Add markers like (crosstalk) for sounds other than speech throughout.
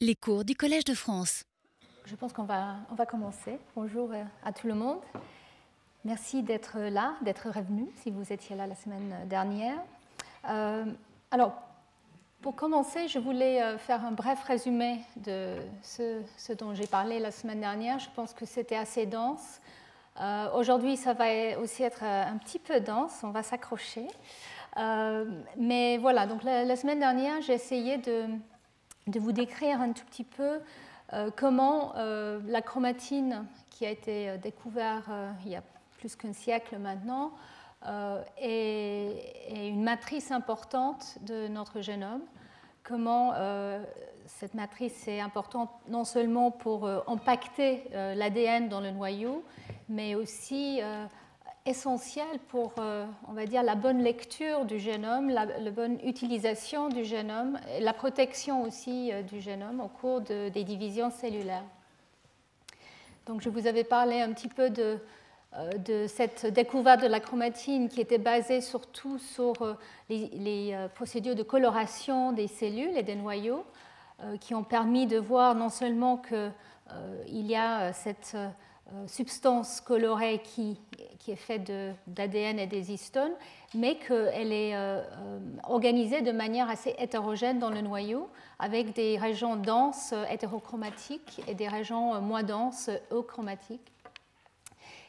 Les cours du Collège de France. Je pense qu'on va, on va commencer. Bonjour à tout le monde. Merci d'être là, d'être revenu si vous étiez là la semaine dernière. Euh, alors, pour commencer, je voulais euh, faire un bref résumé de ce, dont j'ai parlé la semaine dernière. Je pense que c'était assez dense. Euh, aujourd'hui, ça va aussi être un petit peu dense, on va s'accrocher. mais voilà, donc la semaine dernière, j'ai essayé de de vous décrire un tout petit peu euh, comment euh, la chromatine, qui a été euh, découverte il y a plus qu'un siècle maintenant, est, une matrice importante de notre génome. Comment cette matrice est importante non seulement pour impacter l'ADN dans le noyau, mais aussi essentiel pour, euh, on va dire, la bonne lecture du génome, la, bonne utilisation du génome, et la protection aussi euh, du génome au cours des divisions cellulaires. Donc, je vous avais parlé un petit peu de, euh, cette découverte de la chromatine qui était basée surtout sur les, les procédures de coloration des cellules et des noyaux, qui ont permis de voir non seulement qu'il y a cette substance colorée qui, est faite d'ADN et des histones, mais qu'elle est euh, euh, organisée de manière assez hétérogène dans le noyau, avec des régions denses hétérochromatiques et des régions moins denses euchromatiques.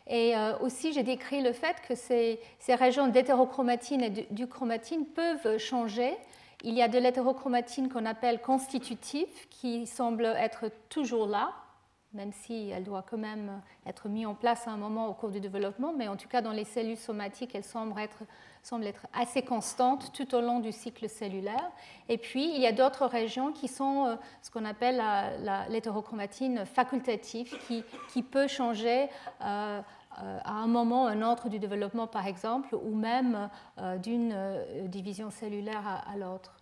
Et aussi, j'ai décrit le fait que ces, ces régions d'hétérochromatine et du chromatine peuvent changer. Il y a de l'hétérochromatine qu'on appelle constitutive, qui semble être toujours là, même si elle doit quand même être mise en place à un moment au cours du développement, mais en tout cas dans les cellules somatiques, elle semble être, assez constante tout au long du cycle cellulaire. Et puis, il y a d'autres régions qui sont euh, ce qu'on appelle l'hétérochromatine facultative, qui, qui, peut changer. Euh, euh, à un moment ou un autre du développement, par exemple, ou même d'une division cellulaire à l'autre.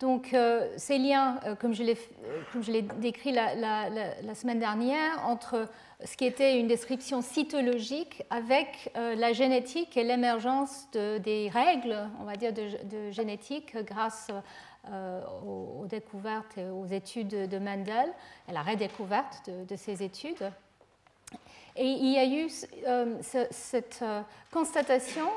Donc euh, ces liens, euh, comme je l'ai décrit la, semaine dernière, entre ce qui était une description cytologique avec euh, la génétique et l'émergence des règles, on va dire, de, génétique grâce aux, découvertes et aux études de Mendel et la redécouverte de, de ces études. Et il y a eu cette constatation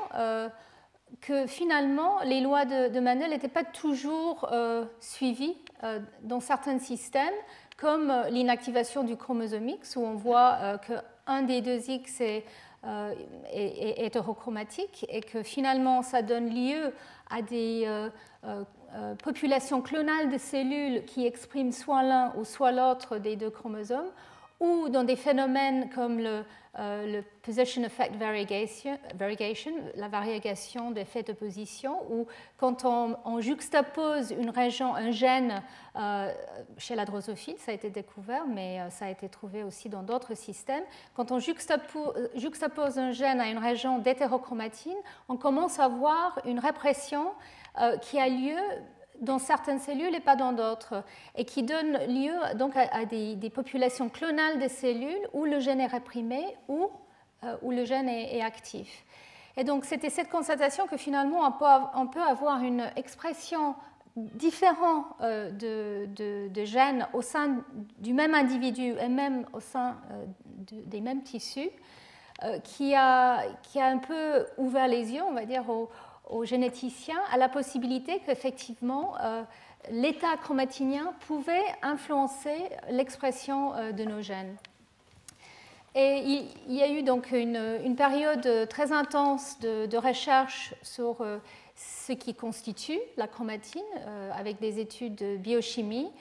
que finalement, les lois de, de Mendel n'étaient pas toujours euh, suivies euh, dans certains systèmes, comme euh, l'inactivation du chromosome X, où on voit qu'un des deux X est, hétérochromatique et que finalement, ça donne lieu à des populations clonales de cellules qui expriment soit l'un ou soit l'autre des deux chromosomes, ou dans des phénomènes comme le euh, le position effect variegation, la variation d'effet de position, où quand on, juxtapose une région, un gène euh, chez la drosophile, ça a été découvert, mais euh, ça a été trouvé aussi dans d'autres systèmes, quand on juxtapose, un gène à une région d'hétérochromatine, on commence à voir une répression qui a lieu dans certaines cellules et pas dans d'autres, et qui donne lieu donc à, des, populations clonales de cellules où le gène est réprimé ou euh, où le gène est, actif. Et donc c'était cette constatation que finalement on peut, avoir une expression différente euh, de, gènes au sein du même individu et même au sein euh, des mêmes tissus, qui a, qui, a, un peu ouvert les yeux, on va dire, au, aux généticiens à la possibilité qu'effectivement euh, l'état chromatinien pouvait influencer l'expression euh, de nos gènes. Et il, y a eu donc une, période très intense de, recherche sur euh, ce qui constitue la chromatine, avec des études de biochimie,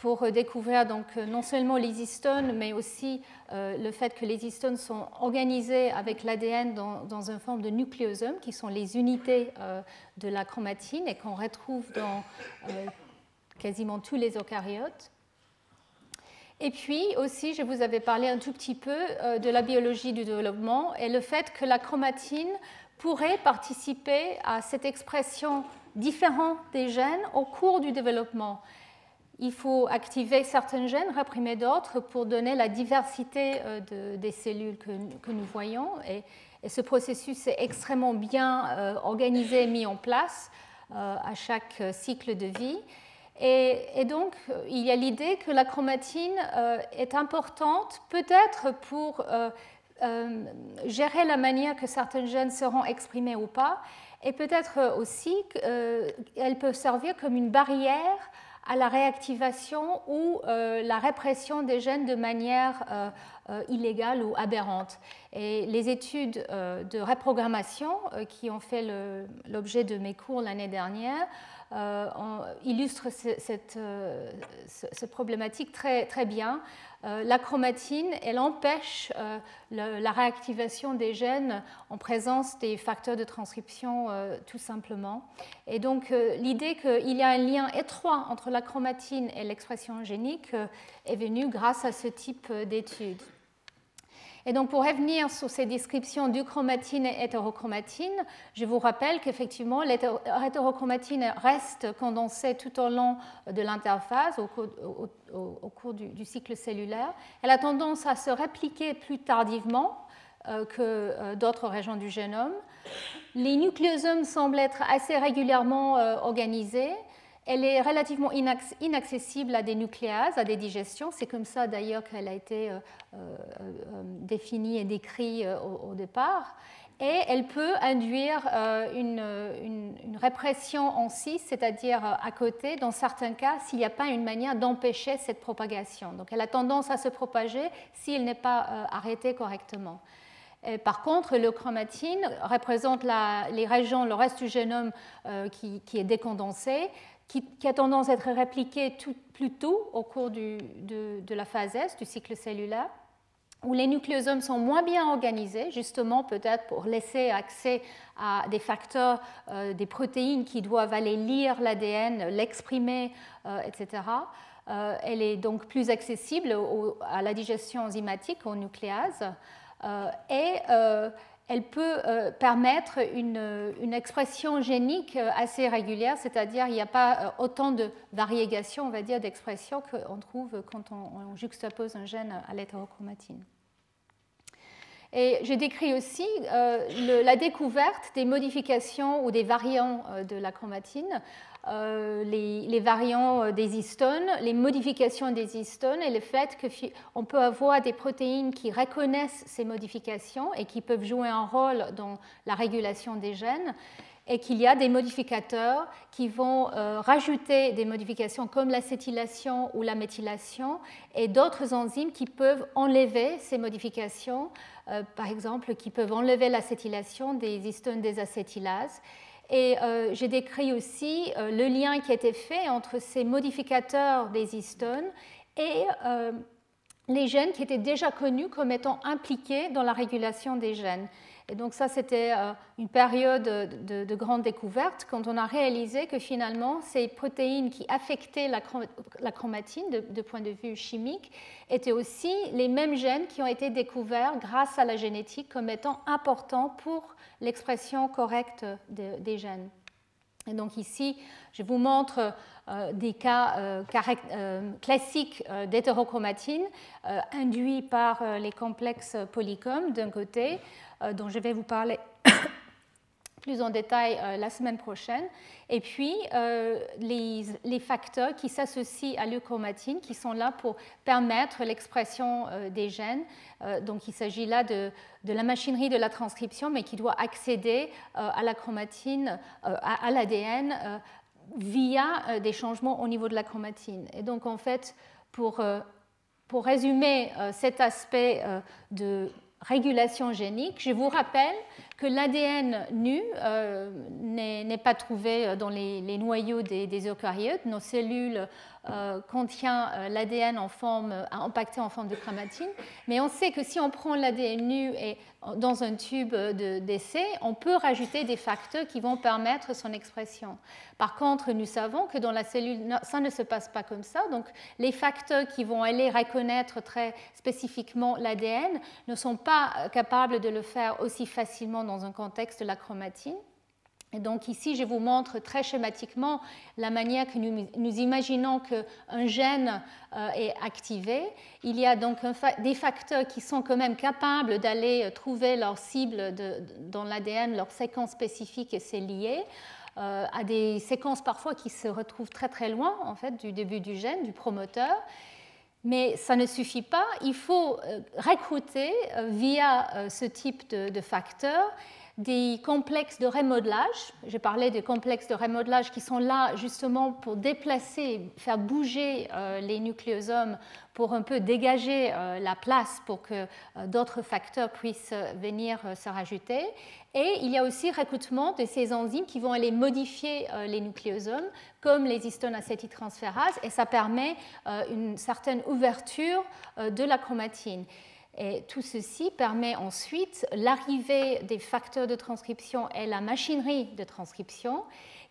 pour découvrir donc non seulement les histones, mais aussi euh, le fait que les histones sont organisées avec l'ADN dans, une forme de nucléosome, qui sont les unités euh, de la chromatine et qu'on retrouve dans euh, quasiment tous les eucaryotes. Et puis aussi, je vous avais parlé un tout petit peu de la biologie du développement et le fait que la chromatine pourrait participer à cette expression différente des gènes au cours du développement il faut activer certains gènes, réprimer d'autres pour donner la diversité euh, des cellules que, nous voyons. Et, ce processus est extrêmement bien euh, organisé et mis en place euh, à chaque cycle de vie. Et, donc, il y a l'idée que la chromatine est importante peut-être pour gérer la manière que certains gènes seront exprimés ou pas, et peut-être aussi qu'elle peut servir comme une barrière à la réactivation ou euh, la répression des gènes de manière euh, euh, illégale ou aberrante. Et les études de reprogrammation qui ont fait l'objet de mes cours l'année dernière illustrent cette, cette, problématique très, bien euh, la chromatine, elle empêche euh, la réactivation des gènes en présence des facteurs de transcription euh, tout simplement. Et donc l'idée qu'il y a un lien étroit entre la chromatine et l'expression génique est venue grâce à ce type d'études. Et donc pour revenir sur ces descriptions du chromatine et hétérochromatine, je vous rappelle qu'effectivement l'hétérochromatine reste condensée tout au long de l'interface au, cours, du, cycle cellulaire. Elle a tendance à se répliquer plus tardivement euh, que euh, d'autres régions du génome. Les nucléosomes semblent être assez régulièrement euh, organisés elle est relativement inaccessible à des nucléases, à des digestions. C'est comme ça d'ailleurs qu'elle a été euh, euh, euh, définie et décrite au, départ. Et elle peut induire une, répression en cis, c'est-à-dire à côté, dans certains cas, s'il n'y a pas une manière d'empêcher cette propagation. Donc elle a tendance à se propager s'il n'est pas arrêté correctement. par contre, le chromatine représente les régions, le reste du génome qui, est décondensé, qui, a tendance à être répliqué plus tôt au cours de, la phase S du cycle cellulaire, où les nucléosomes sont moins bien organisés, justement peut-être pour laisser accès à des facteurs, euh, des protéines qui doivent aller lire l'ADN, l'exprimer, euh, etc. Euh, elle est donc plus accessible à la digestion enzymatique, aux nucléases. et elle peut euh, permettre une, expression génique euh, assez régulière, c'est-à-dire il n'y a pas euh, autant de variégation, on va dire, d'expression qu'on trouve quand on, juxtapose un gène à l'hétérochromatine. Et j'ai décrit aussi la découverte des modifications ou des variants de la chromatine euh, les, variants euh, des histones, les modifications des histones et le fait qu'on peut avoir des protéines qui reconnaissent ces modifications et qui peuvent jouer un rôle dans la régulation des gènes et qu'il y a des modificateurs qui vont euh, rajouter des modifications comme l'acétylation ou la méthylation et d'autres enzymes qui peuvent enlever ces modifications, par exemple qui peuvent enlever l'acétylation des histones des acétylases et euh, j'ai décrit aussi euh, le lien qui a été fait entre ces modificateurs des histones et euh, les gènes qui étaient déjà connus comme étant impliqués dans la régulation des gènes. Et donc ça, c'était une période de, grande découverte quand on a réalisé que finalement, ces protéines qui affectaient la, chromatine de, point de vue chimique étaient aussi les mêmes gènes qui ont été découverts grâce à la génétique comme étant importants pour l'expression correcte des gènes. Et donc ici, je vous montre euh, des cas euh, euh, classiques d'hétérochromatine induits par les complexes polycomes d'un côté, dont je vais vous parler (coughs) plus en détail euh, la semaine prochaine. Et puis, euh, les, facteurs qui s'associent à l'euchromatine, qui sont là pour permettre l'expression euh, des gènes. donc, il s'agit là de, la machinerie de la transcription, mais qui doit accéder à la chromatine, à, l'ADN, via des changements au niveau de la chromatine. Et donc, en fait, pour, pour résumer cet aspect de régulation génique, je vous rappelle que l'ADN nu euh, n'est pas trouvé dans les, noyaux des, eucaryotes. Nos cellules euh, contient euh, l'ADN en forme, impacté en forme de chromatine. Mais on sait que si on prend l'ADN nu et dans un tube d'essai, on peut rajouter des facteurs qui vont permettre son expression. Par contre, nous savons que dans la cellule, ça ne se passe pas comme ça. Donc, les facteurs qui vont aller reconnaître très spécifiquement l'ADN ne sont pas capables de le faire aussi facilement dans un contexte de la chromatine. Et donc ici, je vous montre très schématiquement la manière que nous, imaginons qu'un gène euh, est activé. Il y a donc des facteurs qui sont quand même capables d'aller trouver leur cible dans l'ADN, leur séquence spécifique et c'est lié. à des séquences parfois qui se retrouvent très très loin en fait du début du gène, du promoteur. Mais ça ne suffit pas, il faut recruter via ce type de facteurs des complexes de remodelage. J'ai parlé des complexes de remodelage qui sont là justement pour déplacer, faire bouger euh, les nucléosomes pour un peu dégager euh, la place pour que euh, d'autres facteurs puissent venir se rajouter. Et il y a aussi recrutement de ces enzymes qui vont aller modifier les nucléosomes, comme les histones acétyltransférases, et ça permet une certaine ouverture de la chromatine. Et tout ceci permet ensuite l'arrivée des facteurs de transcription et la machinerie de transcription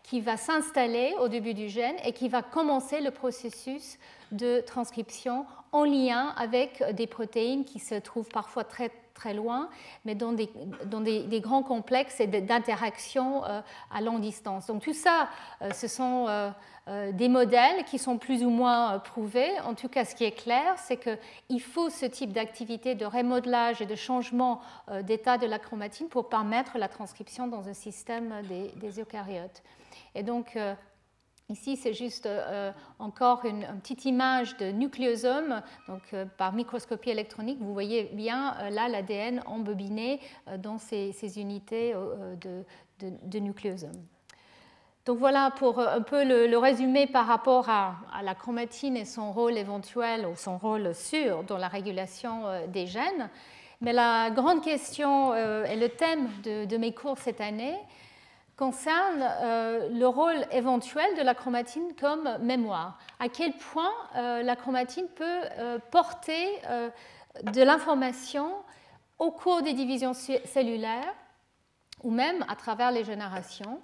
qui va s'installer au début du gène et qui va commencer le processus de transcription en lien avec des protéines qui se trouvent parfois très très loin, mais dans des, dans des, grands complexes et d'interactions euh, à longue distance. Donc tout ça, euh, ce sont euh, des modèles qui sont plus ou moins prouvés. En tout cas, ce qui est clair, c'est qu'il faut ce type d'activité de remodelage et de changement d'état de la chromatine pour permettre la transcription dans un système des, des eucaryotes. Et donc, Ici, c'est juste euh, encore une, petite image de nucléosome. Donc, euh, par microscopie électronique, vous voyez bien euh, là l'ADN embobiné dans ces, unités de, nucléosome. Donc voilà pour un peu le, résumé par rapport à, la chromatine et son rôle éventuel ou son rôle sûr dans la régulation des gènes. Mais la grande question et le thème de mes cours cette année, concerne euh, le rôle éventuel de la chromatine comme mémoire. À quel point euh, la chromatine peut euh, porter de l'information au cours des divisions cellulaires ou même à travers les générations.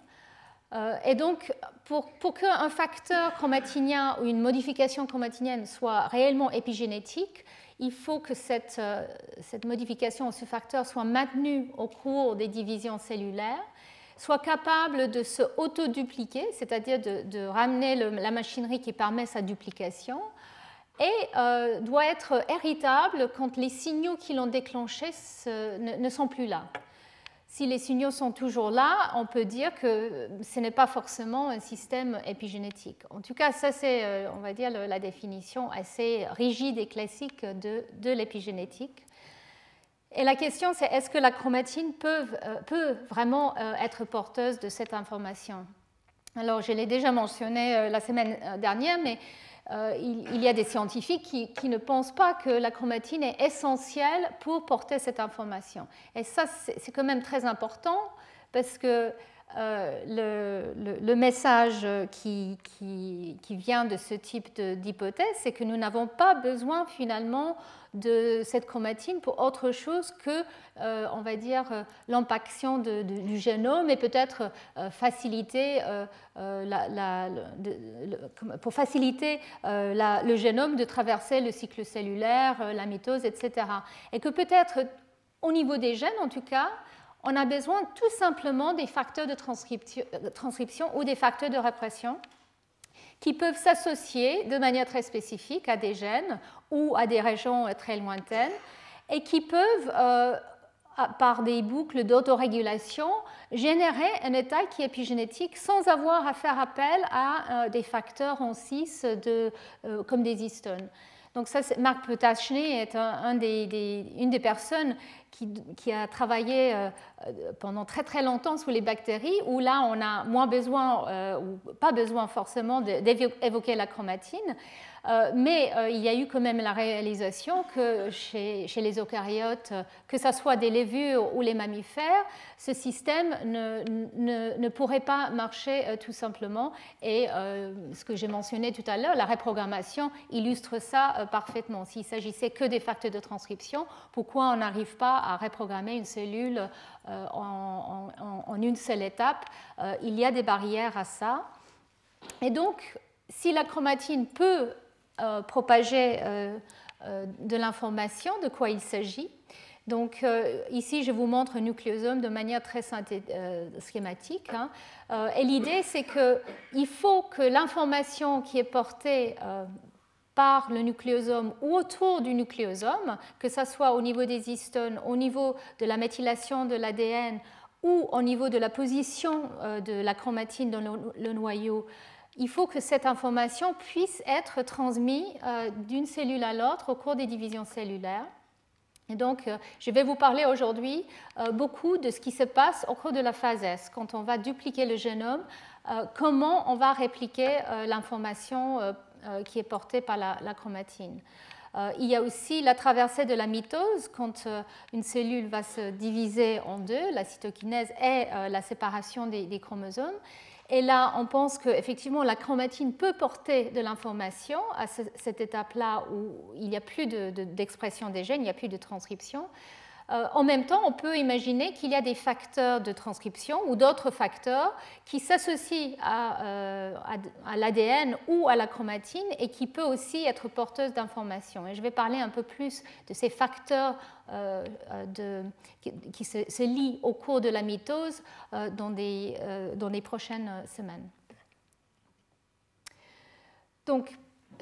et donc, pour, pour qu'un facteur chromatinien ou une modification chromatinienne soit réellement épigénétique, il faut que cette, cette modification ou ce facteur soit maintenu au cours des divisions cellulaires soit capable de se autodupliquer, c'est-à-dire de, ramener la machinerie qui permet sa duplication, et euh, doit être héritable quand les signaux qui l'ont déclenché ne, sont plus là. Si les signaux sont toujours là, on peut dire que ce n'est pas forcément un système épigénétique. En tout cas, ça c'est, euh, on va dire, la définition assez rigide et classique de l'épigénétique. Et la question, c'est est-ce que la chromatine peut, euh, vraiment euh, être porteuse de cette information? Alors, je l'ai déjà mentionné euh, la semaine dernière, mais il, y a des scientifiques qui, qui, ne pensent pas que la chromatine est essentielle pour porter cette information. Et ça, c'est quand même très important parce que le, le, message qui, vient de ce type d'hypothèse, c'est que nous n'avons pas besoin finalement de cette chromatine pour autre chose que, euh, on va dire, euh, l'impaction du génome et peut-être euh, faciliter, pour faciliter le génome de traverser le cycle cellulaire, la mitose, etc. Et que peut-être au niveau des gènes, en tout cas, on a besoin tout simplement des facteurs de transcription ou des facteurs de répression qui peuvent s'associer de manière très spécifique à des gènes ou à des régions très lointaines et qui peuvent, euh, par des boucles d'autorégulation, générer un état qui est épigénétique sans avoir à faire appel à euh, des facteurs en 6 de, euh, comme des histones. Donc ça, Marc Petachny est une des personnes qui, a travaillé euh, pendant très très longtemps sous les bactéries, où là on a moins besoin, euh, ou pas besoin forcément d'évoquer la chromatine. Euh, mais euh, il y a eu quand même la réalisation que chez, les eucaryotes, que ce soit des levures ou les mammifères, ce système ne, pourrait pas marcher euh, tout simplement. Et ce que j'ai mentionné tout à l'heure, la reprogrammation illustre ça parfaitement. S'il s'agissait que des facteurs de transcription, pourquoi on n'arrive pas à reprogrammer une cellule en, en, une seule étape? Il y a des barrières à ça. Et donc, si la chromatine peut euh, propager euh, euh, de l'information, de quoi il s'agit. Donc ici, je vous montre un nucléosome de manière très schématique. Hein. et l'idée, c'est qu'il faut que l'information qui est portée par le nucléosome ou autour du nucléosome, que ce soit au niveau des histones, au niveau de la méthylation de l'ADN ou au niveau de la position de la chromatine dans le, noyau, il faut que cette information puisse être transmise d'une cellule à l'autre au cours des divisions cellulaires. Et donc, je vais vous parler aujourd'hui beaucoup de ce qui se passe au cours de la phase S, quand on va dupliquer le génome, comment on va répliquer l'information qui est portée par la, chromatine. Euh, il y a aussi la traversée de la mitose, quand euh, une cellule va se diviser en deux, la cytokinèse et euh, la séparation des, chromosomes. Et là, on pense qu'effectivement, la chromatine peut porter de l'information à cette étape-là où il n'y a plus d'expression des gènes, il n'y a plus de transcription. Euh, en même temps, on peut imaginer qu'il y a des facteurs de transcription ou d'autres facteurs qui s'associent à, euh, l'ADN ou à la chromatine et qui peuvent aussi être porteuses d'informations. Et je vais parler un peu plus de ces facteurs euh, qui, se, lient au cours de la mitose dans, les prochaines semaines.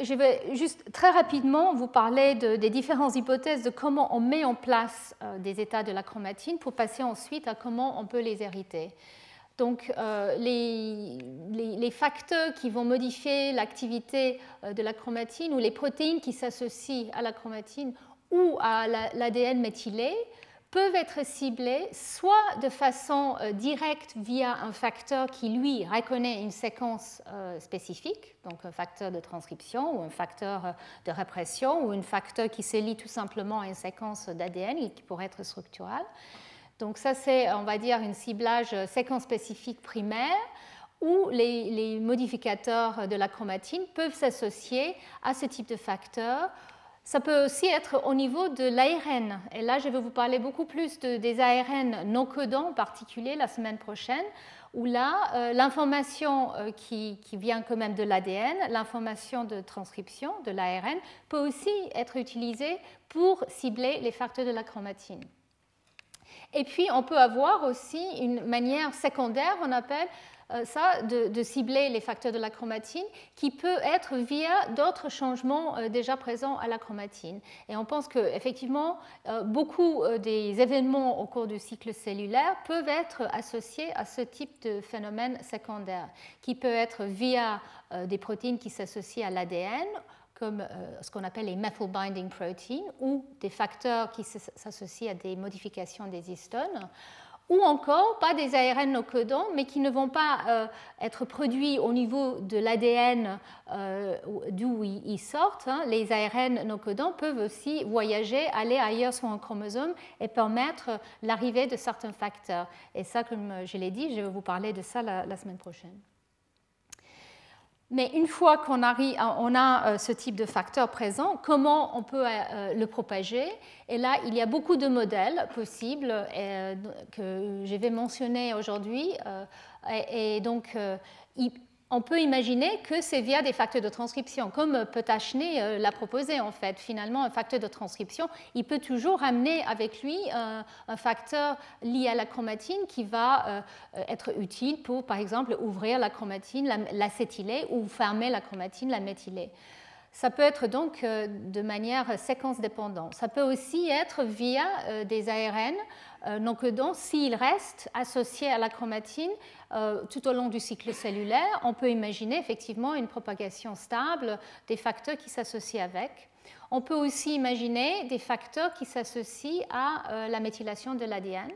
Je vais juste très rapidement vous parler des différentes hypothèses de comment on met en place euh, des états de la chromatine pour passer ensuite à comment on peut les hériter. Donc, euh, les, facteurs qui vont modifier l'activité euh, de la chromatine ou les protéines qui s'associent à la chromatine ou à l'ADN méthylé peuvent être ciblés soit de façon euh, directe via un facteur qui, lui, reconnaît une séquence euh, spécifique, donc un facteur de transcription ou un facteur euh, de répression ou un facteur qui se lie tout simplement à une séquence d'ADN qui pourrait être structurale. Donc ça, c'est, on va dire, un ciblage séquence spécifique primaire où les, les modificateurs de la chromatine peuvent s'associer à ce type de facteur ça peut aussi être au niveau de l'ARN. Et là, je vais vous parler beaucoup plus des ARN non codants en particulier la semaine prochaine, où là, euh, l'information euh, qui, vient quand même de l'ADN, l'information de transcription de l'ARN, peut aussi être utilisée pour cibler les facteurs de la chromatine. Et puis, on peut avoir aussi une manière secondaire, on appelle, ça, de, cibler les facteurs de la chromatine, qui peut être via d'autres changements euh, déjà présents à la chromatine. Et on pense qu'effectivement, euh, beaucoup des événements au cours du cycle cellulaire peuvent être associés à ce type de phénomène secondaire, qui peut être via des protéines qui s'associent à l'ADN comme ce qu'on appelle les methyl binding proteins ou des facteurs qui s'associent à des modifications des histones ou encore pas des ARN non codants, mais qui ne vont pas euh, être produits au niveau de l'ADN euh, d'où ils sortent. Hein. Les ARN non codants peuvent aussi voyager, aller ailleurs sur un chromosome et permettre l'arrivée de certains facteurs. Et ça, comme je l'ai dit, je vais vous parler de ça la semaine prochaine. Mais une fois qu'on a euh, ce type de facteur présent, comment on peut euh, le propager? Et là, il y a beaucoup de modèles possibles euh, que je vais mentionner aujourd'hui. Et donc, on peut imaginer que c'est via des facteurs de transcription, comme Petachné euh, l'a proposé en fait. Finalement, un facteur de transcription, il peut toujours amener avec lui un, facteur lié à la chromatine qui va euh, être utile pour, par exemple, ouvrir la chromatine, l'acétylée, ou fermer la chromatine, la méthylée. Ça peut être donc euh, de manière séquence dépendante. Ça peut aussi être via des ARN non codants s'ils restent associés à la chromatine euh, tout au long du cycle cellulaire, on peut imaginer effectivement une propagation stable des facteurs qui s'associent avec. On peut aussi imaginer des facteurs qui s'associent à euh, la méthylation de l'ADN.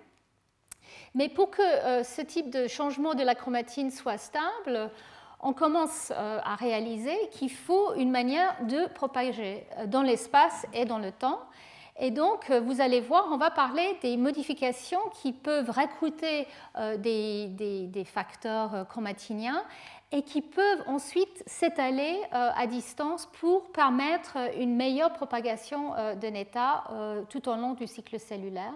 Mais pour que euh, ce type de changement de la chromatine soit stable, on commence à réaliser qu'il faut une manière de propager dans l'espace et dans le temps. Et donc, euh, vous allez voir, on va parler des modifications qui peuvent recruter euh, des, facteurs euh, chromatiniens et qui peuvent ensuite s'étaler à distance pour permettre une meilleure propagation d'un état tout au long du cycle cellulaire.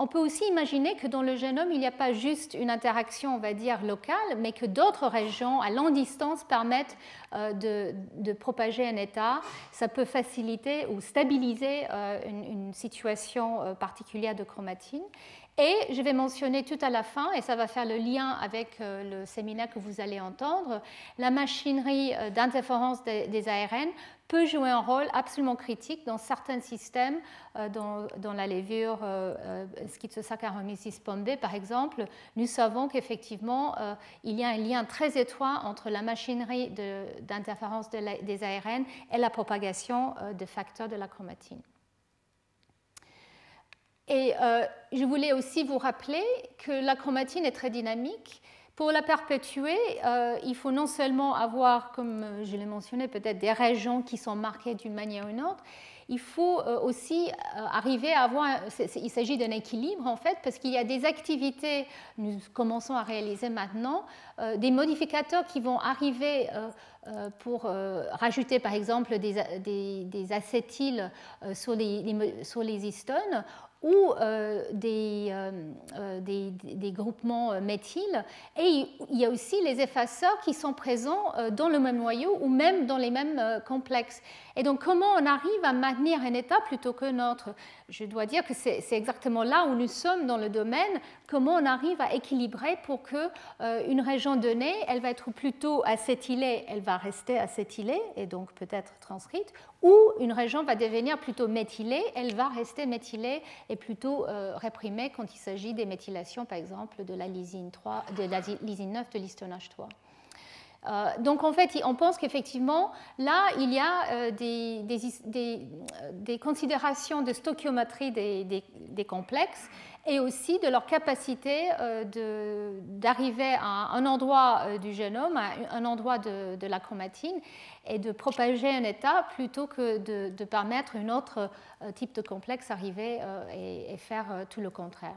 On peut aussi imaginer que dans le génome, il n'y a pas juste une interaction, on va dire, locale, mais que d'autres régions à longue distance permettent euh, de, propager un état. Ça peut faciliter ou stabiliser euh, une, situation euh, particulière de chromatine. Et je vais mentionner tout à la fin, et ça va faire le lien avec le séminaire que vous allez entendre, la machinerie d'interférence des ARN peut jouer un rôle absolument critique dans certains systèmes, euh, dans, la levure euh, euh, Schizosaccharomyces pombe, par exemple. Nous savons qu'effectivement, il y a un lien très étroit entre la machinerie d'interférence de, des ARN et la propagation de facteurs de la chromatine. Et je voulais aussi vous rappeler que la chromatine est très dynamique. Pour la perpétuer, euh, il faut non seulement avoir, comme je l'ai mentionné, peut-être des régions qui sont marquées d'une manière ou d'une autre, il faut euh, aussi euh, arriver à avoir, il s'agit d'un équilibre en fait, parce qu'il y a des activités, nous commençons à réaliser maintenant, des modificateurs qui vont arriver pour rajouter par exemple des, acétyles sur les, sur les histones ou euh, euh, euh, des, des, groupements méthyles. Et il y a aussi les effaceurs qui sont présents dans le même noyau ou même dans les mêmes complexes. Et donc comment on arrive à maintenir un état plutôt qu'un autre? Je dois dire que c'est exactement là où nous sommes dans le domaine, comment on arrive à équilibrer pour que une région donnée, elle va être plutôt acétylée, elle va rester acétylée et donc peut-être transcrite, ou une région va devenir plutôt méthylée, elle va rester méthylée et plutôt euh, réprimée quand il s'agit des méthylations, par exemple, de la lysine, 3, de la lysine 9 de l'histonage 3. Euh, donc en fait, on pense qu'effectivement, là, il y a euh, des, des, considérations de stoichiométrie des, complexes et aussi de leur capacité d'arriver à un endroit du génome, à un endroit de, la chromatine, et de propager un état plutôt que de, permettre un autre euh, type de complexe arriver euh, et, faire euh, tout le contraire.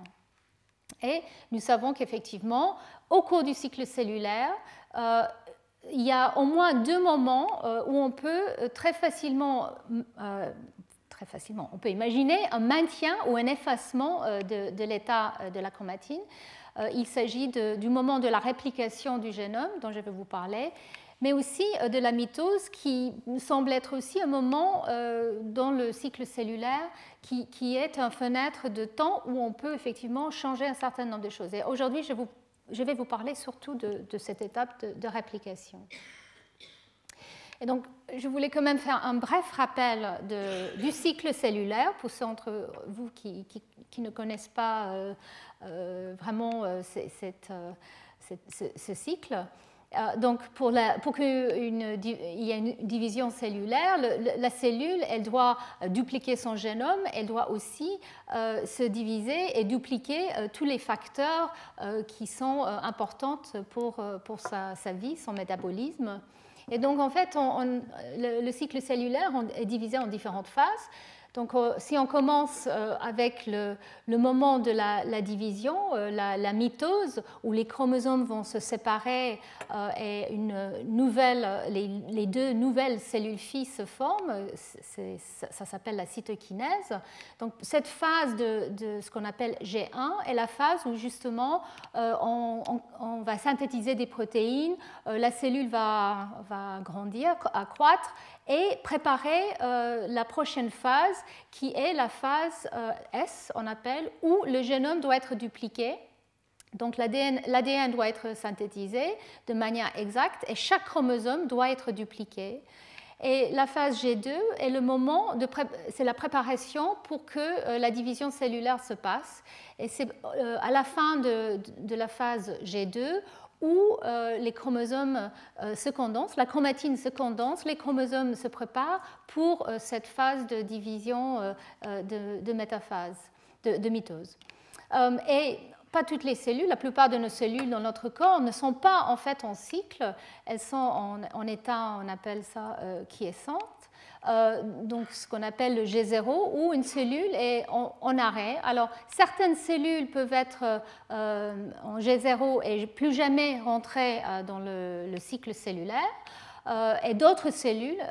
Et nous savons qu'effectivement, au cours du cycle cellulaire, il y a au moins deux moments où on peut très facilement, très facilement, on peut imaginer un maintien ou un effacement de, l'état de la chromatine. Il s'agit du moment de la réplication du génome dont je vais vous parler mais aussi euh, de la mitose qui semble être aussi un moment euh, dans le cycle cellulaire qui, est une fenêtre de temps où on peut effectivement changer un certain nombre de choses. Et aujourd'hui, je, je, vais vous parler surtout de, cette étape de, réplication. Et donc, je voulais quand même faire un bref rappel du cycle cellulaire pour ceux d'entre vous qui, ne connaissent pas euh, vraiment ce cycle. Euh, donc, pour, qu'il y ait une division cellulaire, la cellule, elle doit euh, dupliquer son génome, elle doit aussi euh, se diviser et dupliquer tous les facteurs qui sont importants pour, sa, vie, son métabolisme. Et donc, en fait, le, cycle cellulaire est divisé en différentes phases. Donc, euh, si on commence euh, avec le, moment de la, division, euh, la, mitose, où les chromosomes vont se séparer et les, deux nouvelles cellules filles se forment, ça, s'appelle la cytokinèse. Donc, cette phase de, ce qu'on appelle G1 est la phase où justement on, va synthétiser des protéines, la cellule va grandir, accroître et préparer euh, la prochaine phase qui est la phase euh, S, on appelle, où le génome doit être dupliqué. Donc l'ADN doit être synthétisé de manière exacte et chaque chromosome doit être dupliqué. Et la phase G2 est le moment c'est la préparation pour que euh, la division cellulaire se passe. Et c'est à la fin de, de, la phase G2 où euh, les chromosomes euh, se condensent, la chromatine se condense, les chromosomes se préparent pour euh, cette phase de division de, métaphase, de, mitose. et pas toutes les cellules, la plupart de nos cellules dans notre corps ne sont pas en fait en cycle, elles sont en, état, on appelle ça quiescente. Euh, donc ce qu'on appelle le G0, où une cellule est en, arrêt. Alors, certaines cellules peuvent être euh, en G0 et plus jamais rentrer euh, dans le, cycle cellulaire. et d'autres cellules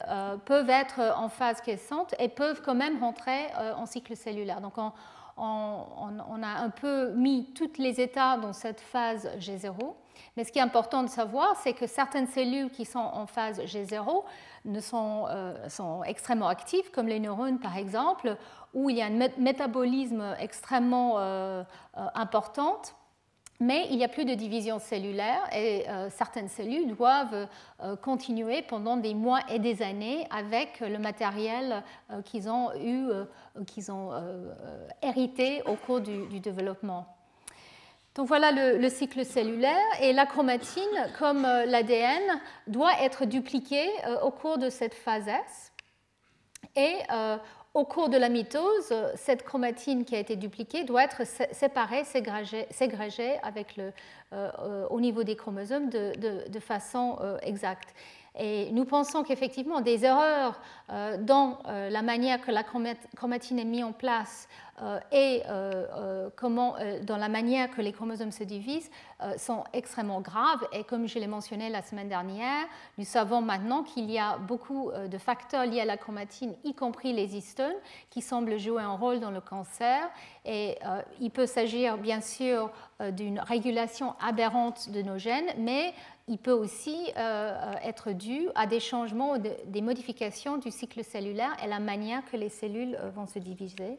peuvent être en phase quiescente et peuvent quand même rentrer en cycle cellulaire. Donc, on, on, a un peu mis tous les états dans cette phase G0. Mais ce qui est important de savoir, c'est que certaines cellules qui sont en phase G0 ne sont, sont, extrêmement actives, comme les neurones par exemple, où il y a un métabolisme extrêmement important mais il n'y a plus de division cellulaire et euh, certaines cellules doivent euh, continuer pendant des mois et des années avec le matériel euh, qu'ils ont eu, qu'ils ont hérité au cours du, développement. Donc voilà le, le, cycle cellulaire et la chromatine, comme l'ADN, doit être dupliquée au cours de cette phase S. Et au cours de la mitose, cette chromatine qui a été dupliquée doit être séparée, ségrégée, avec le, euh, euh, au niveau des chromosomes de, façon euh, exacte. Et nous pensons qu'effectivement, des erreurs dans la manière que la chromatine est mise en place euh, et euh, euh, comment, dans la manière que les chromosomes se divisent sont extrêmement graves. Et comme je l'ai mentionné la semaine dernière, nous savons maintenant qu'il y a beaucoup de facteurs liés à la chromatine, y compris les histones, qui semblent jouer un rôle dans le cancer. Et il peut s'agir bien sûr d'une régulation aberrante de nos gènes, mais il peut aussi être dû à des changements, des modifications du cycle cellulaire et la manière que les cellules vont se diviser.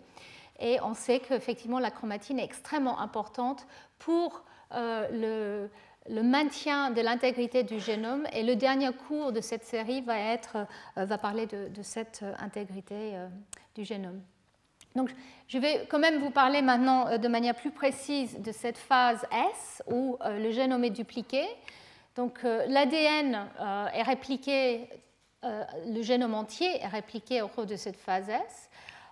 Et on sait qu'effectivement, la chromatine est extrêmement importante pour euh, le, maintien de l'intégrité du génome. Et le dernier cours de cette série va, être, euh, va parler de, cette intégrité euh, du génome. Donc, je vais quand même vous parler maintenant de manière plus précise de cette phase S où le génome est dupliqué. Donc, l'ADN est répliqué, le génome entier est répliqué au cours de cette phase S.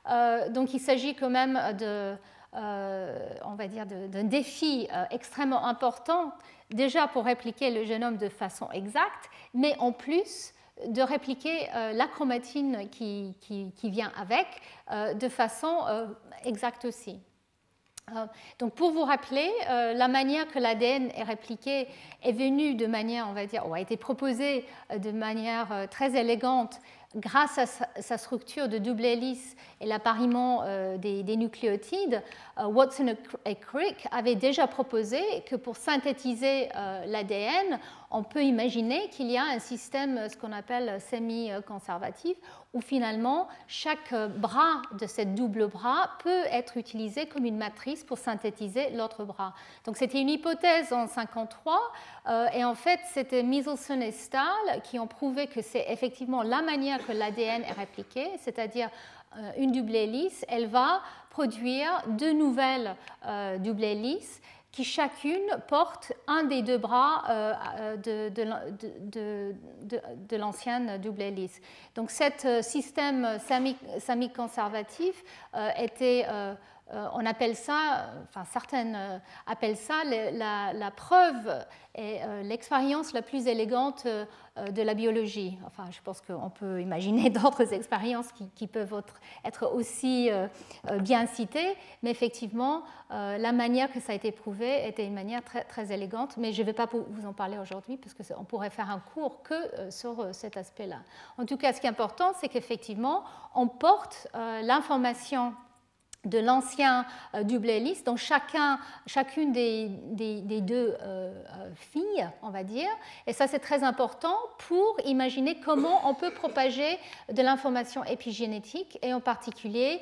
Euh, donc il s'agit quand même de, euh, on va dire, d'un défi euh, extrêmement important, déjà pour répliquer le génome de façon exacte, mais en plus de répliquer la chromatine qui, vient avec de façon exacte aussi. Donc pour vous rappeler, la manière que l'ADN est répliqué est venue de manière, on va dire, ou a été proposée de manière très élégante grâce à sa structure de double hélice et l'appariement euh, des, nucléotides, euh, Watson et Crick avaient déjà proposé que pour synthétiser euh, l'ADN, on peut imaginer qu'il y a un système, ce qu'on appelle semi-conservatif, où finalement chaque bras de cette double bras peut être utilisé comme une matrice pour synthétiser l'autre bras. Donc c'était une hypothèse en 1953, et en fait c'était Michelson et Stahl qui ont prouvé que c'est effectivement la manière que l'ADN est répliqué, c'est-à-dire euh, une double hélice, elle va produire deux nouvelles euh, double hélices qui chacune porte un des deux bras euh, de, de, l'ancienne double hélice. Donc, ce système semi-conservatif était euh, on appelle ça, enfin certaines euh, appellent ça la, preuve et euh, l'expérience la plus élégante de la biologie. Enfin, je pense qu'on peut (laughs) imaginer d'autres expériences qui, peuvent être, aussi bien citées, mais effectivement, la manière que ça a été prouvé était une manière très, très élégante, mais je ne vais pas vous en parler aujourd'hui parce qu'on pourrait faire un cours que sur cet aspect-là. En tout cas, ce qui est important, c'est qu'effectivement, on porte l'information de l'ancien euh, dont chacun, chacune des, deux euh, euh, filles, on va dire. Et ça, c'est très important pour imaginer comment on peut propager de l'information épigénétique, et en particulier,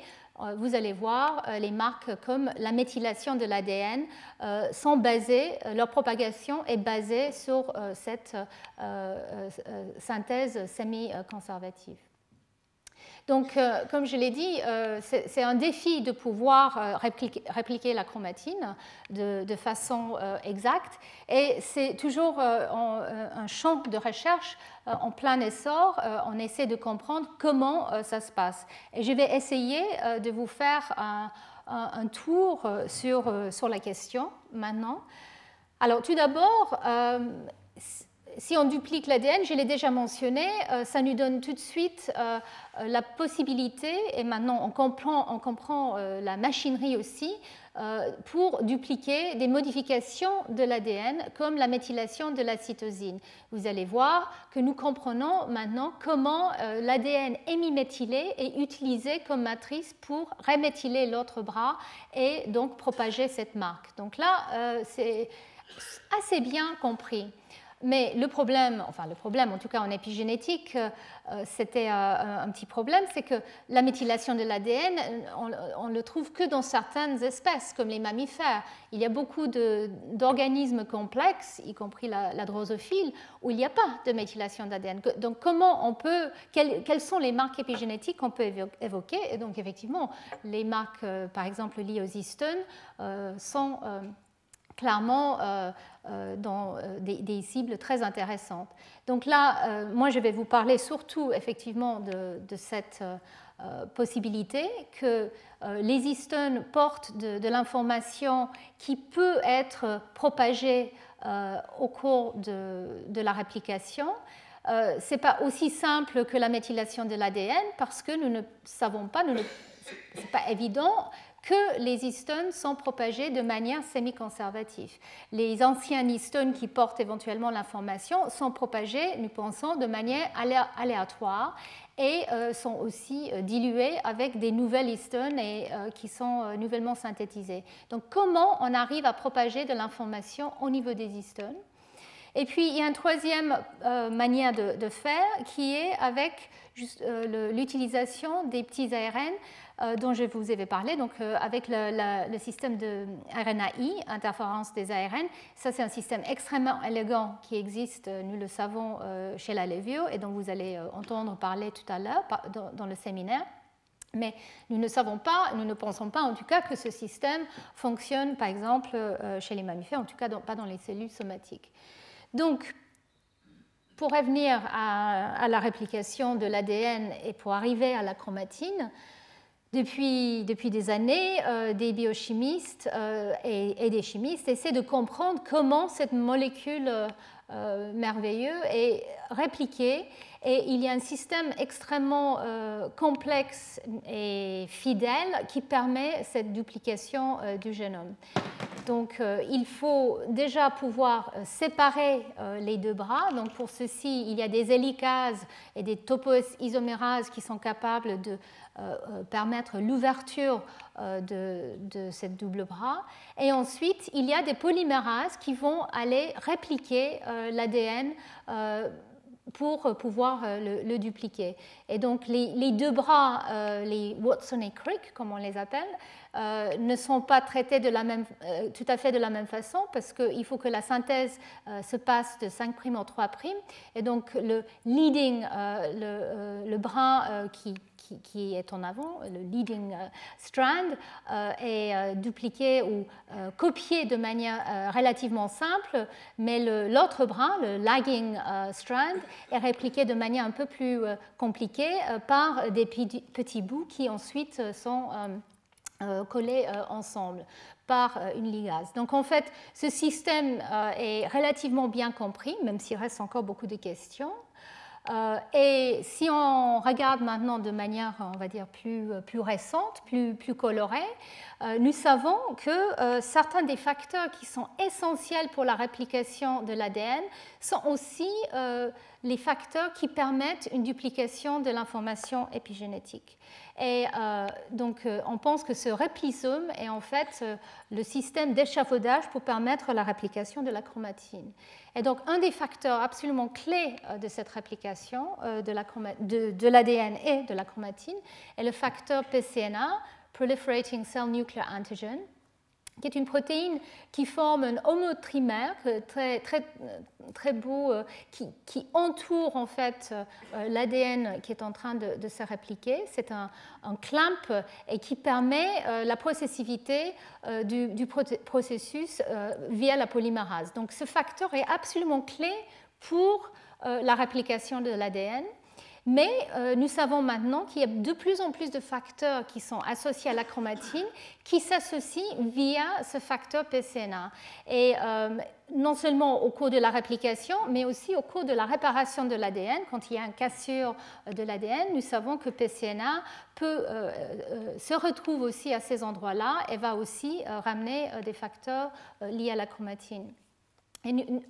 vous allez voir, les marques comme la méthylation de l'ADN sont basées, leur propagation est basée sur cette synthèse semi-conservative. Donc, euh, comme je l'ai dit, euh, c'est un défi de pouvoir euh, répliquer, la chromatine de, façon exacte. Et c'est toujours un champ de recherche en plein essor. on essaie de comprendre comment ça se passe. Et je vais essayer de vous faire un, tour sur, sur la question maintenant. Alors, tout d'abord, si on duplique l'ADN, je l'ai déjà mentionné, euh, ça nous donne tout de suite euh, euh, la possibilité, et maintenant on comprend, la machinerie aussi, pour dupliquer des modifications de l'ADN comme la méthylation de la cytosine. Vous allez voir que nous comprenons maintenant comment l'ADN hémiméthylé est utilisé comme matrice pour reméthyler l'autre bras et donc propager cette marque. Donc là, c'est assez bien compris. Mais le problème, enfin le problème en tout cas en épigénétique, euh, euh, c'était euh, un petit problème, c'est que la méthylation de l'ADN, on, ne le trouve que dans certaines espèces, comme les mammifères. Il y a beaucoup d'organismes complexes, y compris la, drosophile, où il n'y a pas de méthylation d'ADN. Donc comment on peut, quelles, sont les marques épigénétiques qu'on peut évoquer? Et donc effectivement, les marques, par exemple liées aux histones, sont clairement euh, euh, dans euh, des, cibles très intéressantes. Donc là, moi, je vais vous parler surtout effectivement de, cette possibilité que les histones portent de, l'information qui peut être propagée au cours de, la réplication. Ce n'est pas aussi simple que la méthylation de l'ADN parce que nous ne savons pas, ce n'est pas évident que les histones sont propagés de manière semi-conservative. Les anciens histones qui portent éventuellement l'information sont propagés, nous pensons, de manière aléatoire et euh, sont aussi euh, dilués avec des nouvelles histones euh, qui sont nouvellement synthétisées. Donc comment on arrive à propager de l'information au niveau des histones? Et puis, il y a une troisième manière de, faire qui est avec l'utilisation des petits ARN euh, dont je vous avais parlé, donc euh, avec le, système de RNAi, interférence des ARN. Ça, c'est un système extrêmement élégant qui existe, euh, nous le savons, chez la Levio et dont vous allez entendre parler tout à l'heure dans, le séminaire. Mais nous ne savons pas, nous ne pensons pas en tout cas que ce système fonctionne par exemple chez les mammifères, en tout cas pas dans les cellules somatiques. Donc, pour revenir à la réplication de l'ADN et pour arriver à la chromatine, depuis, depuis des années, euh, des biochimistes euh, et, des chimistes essaient de comprendre comment cette molécule euh, merveilleuse est répliquée. Et il y a un système extrêmement complexe et fidèle qui permet cette duplication du génome. Donc il faut déjà pouvoir séparer les deux bras. Donc pour ceci, il y a des hélicases et des topoisomérases qui sont capables de permettre l'ouverture euh, de, de cette double bras. Et ensuite, il y a des polymérases qui vont aller répliquer l'ADN pour pouvoir le, dupliquer. Et donc les, deux bras, les Watson et Crick, comme on les appelle, ne sont pas traités même, tout à fait de la même façon parce qu'il faut que la synthèse se passe de 5' en 3'. Et donc le leading, le, le brin qui qui, est en avant, le leading euh, strand, euh, est euh, dupliqué ou copié de manière relativement simple, mais l'autre brin, le lagging strand, est répliqué de manière un peu plus compliquée par des petits bouts qui ensuite sont collés ensemble par une ligase. Donc en fait, ce système est relativement bien compris, même s'il reste encore beaucoup de questions. Euh, et si on regarde maintenant de manière, on va dire, plus, plus récente, plus, plus colorée, euh, nous savons que euh, certains des facteurs qui sont essentiels pour la réplication de l'ADN sont aussi les facteurs qui permettent une duplication de l'information épigénétique. Et donc, on pense que ce réplisome est en fait le système d'échafaudage pour permettre la réplication de la chromatine. Et donc, un des facteurs absolument clés euh, de cette réplication euh, de l'ADN et de la chromatine est le facteur PCNA, Proliferating Cell Nuclear Antigen, qui est une protéine qui forme un homotrimère très, très, très beau, euh, qui, entoure en fait euh, l'ADN qui est en train de, se répliquer. C'est un, clamp et qui permet euh, la processivité du, du processus via la polymérase. Donc ce facteur est absolument clé pour la réplication de l'ADN. Mais euh, nous savons maintenant qu'il y a de plus en plus de facteurs qui sont associés à la chromatine qui s'associent via ce facteur PCNA. Et euh, non seulement au cours de la réplication, mais aussi au cours de la réparation de l'ADN. Quand il y a une cassure de l'ADN, nous savons que PCNA euh, se retrouve aussi à ces endroits-là et va aussi ramener des facteurs liés à la chromatine.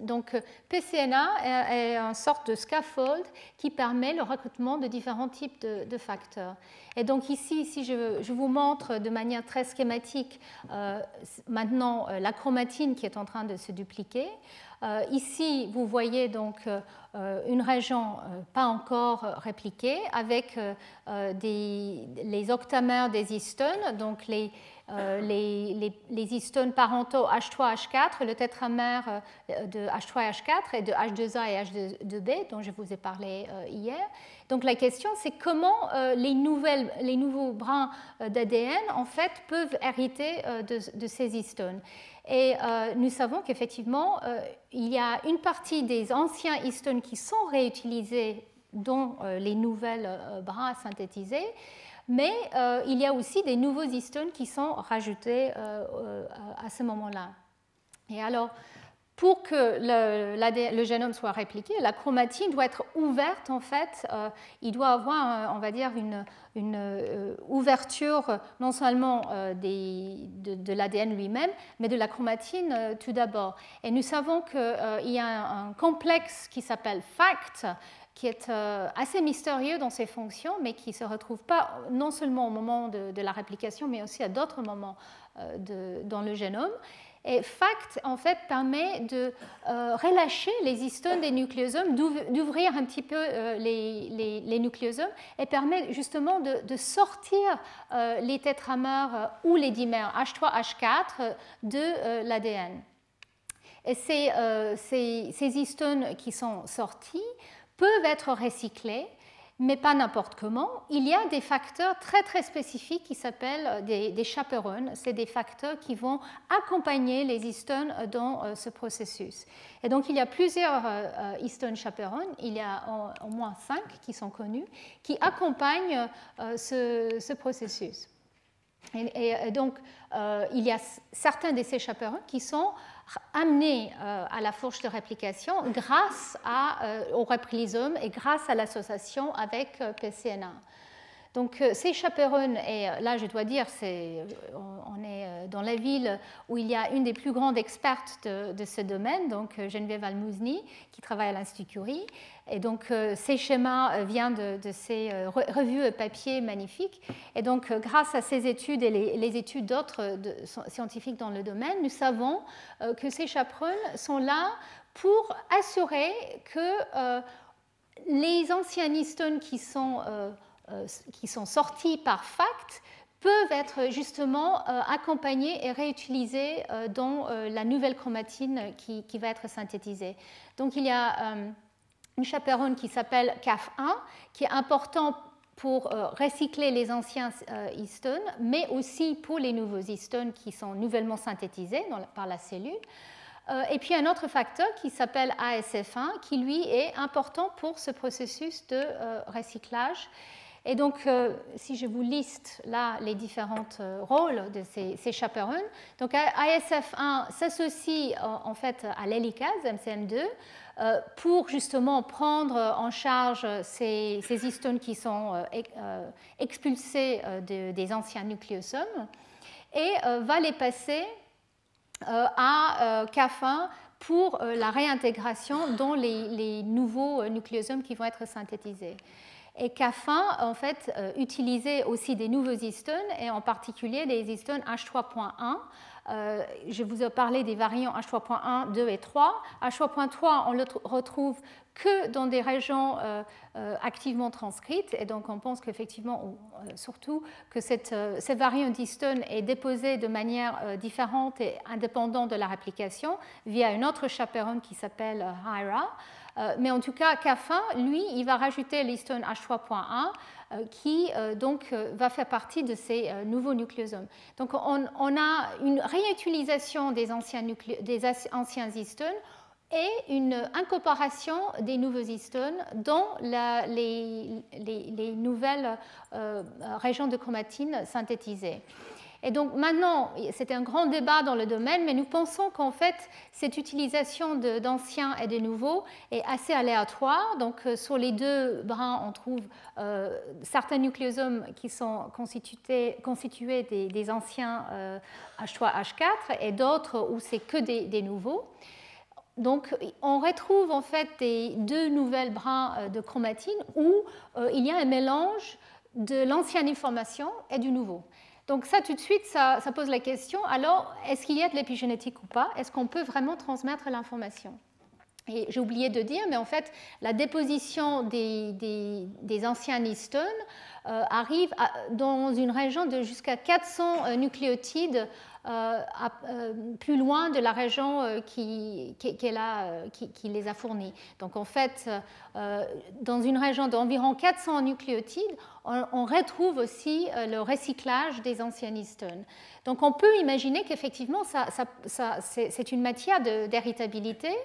Donc, PCNA est, une sorte de scaffold qui permet le recrutement de différents types de, facteurs. Et donc ici, si je, vous montre de manière très schématique euh, maintenant euh, la chromatine qui est en train de se dupliquer. Euh, ici, vous voyez donc une région pas encore répliquée avec les octamères des histones, donc les, euh, les, histones parentaux H3, H4, le tétramère euh, de H3 et H4 et de H2A et H2B dont je vous ai parlé euh, hier. Donc la question c'est comment les, nouvelles, les nouveaux brins d'ADN en fait peuvent hériter de, ces histones. Et nous savons qu'effectivement, il y a une partie des anciens histones qui sont réutilisés dans les nouvelles brins synthétisés, mais euh, il y a aussi des nouveaux histones qui sont rajoutés euh, euh, à ce moment-là. Et alors, pour que le, génome soit répliqué, la chromatine doit être ouverte en fait. il doit avoir, on va dire, une, ouverture non seulement de, l'ADN lui-même, mais de la chromatine tout d'abord. Et nous savons qu'il y a un complexe qui s'appelle FACT qui est euh, assez mystérieux dans ses fonctions, mais qui ne se retrouve pas non seulement au moment de, la réplication, mais aussi à d'autres moments euh, dans le génome. Et FACT, en fait, permet de euh, relâcher les histones des nucléosomes, d'ouvrir un petit peu les, nucléosomes, et permet justement de, sortir les tétramères ou les dimères H3, H4 de l'ADN. Et ces, ces, ces, histones qui sont sorties peuvent être recyclés, mais pas n'importe comment. Il y a des facteurs très très spécifiques qui s'appellent des, des chaperones. C'est des facteurs qui vont accompagner les histones dans euh, ce processus. Et donc il y a plusieurs euh, euh, histones chaperones, il y a au moins cinq qui sont connus, qui accompagnent ce, ce processus. Et, donc il y a certains de ces chaperones qui sont amené euh, à la fourche de réplication grâce euh, au réplisome et grâce à l'association avec euh, PCNA. Donc ces chaperones, et là je dois dire, c'est, on est dans la ville où il y a une des plus grandes expertes de, ce domaine, donc Geneviève Almouzni, qui travaille à l'Institut Curie, et donc, euh, ces schémas euh, viennent de, ces euh, revues papier magnifiques. Et donc, grâce à ces études et les, études d'autres scientifiques dans le domaine, nous savons que ces chaperons sont là pour assurer que les anciens histones qui sont, qui sont sortis par FACT peuvent être justement accompagnés et réutilisés dans la nouvelle chromatine qui, qui, va être synthétisée. Donc, il y a une chaperonne qui s'appelle CAF1, qui est important pour euh, recycler les anciens euh, histones, mais aussi pour les nouveaux histones qui sont nouvellement synthétisés par la cellule. Euh, et puis un autre facteur qui s'appelle ASF1, qui lui est important pour ce processus de recyclage. Et donc, si je vous liste là les différents rôles de ces, ces chaperones, donc ASF1 s'associe en fait à l'hélicase MCM2 euh, pour justement prendre en charge ces, histones qui sont euh, euh, expulsées des anciens nucléosomes et va les passer à CAF1 pour la réintégration dans les, nouveaux nucléosomes qui vont être synthétisés. Et CAF1, en fait, utilisait aussi des nouveaux histones, et en particulier des histones H3.1, euh, je vous ai parlé des variants H3.1, 2 et 3. H3.3, on le retrouve que dans des régions euh, euh, activement transcrites, et donc on pense qu'effectivement, surtout, que cette, cette variante d'histone est déposée de manière différente et indépendante de la réplication via une autre chaperonne qui s'appelle HIRA. Mais en tout cas, CAF1, lui, il va rajouter l'histone H3.1 euh, qui euh, donc euh, va faire partie de ces nouveaux nucléosomes. Donc on, a une réutilisation des anciens, des anciens histones et une incorporation des nouveaux histones dans les, nouvelles régions de chromatine synthétisées. Et donc maintenant, c'était un grand débat dans le domaine, mais nous pensons qu'en fait, cette utilisation d'anciens et de nouveaux est assez aléatoire. Donc euh, sur les deux brins, on trouve euh, certains nucléosomes qui sont constitués, constitués des, anciens H3, euh, H4 et d'autres où c'est que des, nouveaux. donc, on retrouve en fait des deux nouvelles brins de chromatine où il y a un mélange de l'ancienne information et du nouveau. Donc ça, tout de suite, ça, pose la question, alors, est-ce qu'il y a de l'épigénétique ou pas? Est-ce qu'on peut vraiment transmettre l'information? Et j'ai oublié de dire, mais en fait, la déposition des, anciens histones euh, arrive dans une région de jusqu'à 400 euh, nucléotides euh, plus loin de la région qui, les a fournis. Donc en fait, dans une région d'environ 400 nucléotides, on, retrouve aussi le recyclage des anciens histones. Donc on peut imaginer qu'effectivement, c'est une matière d'héritabilité.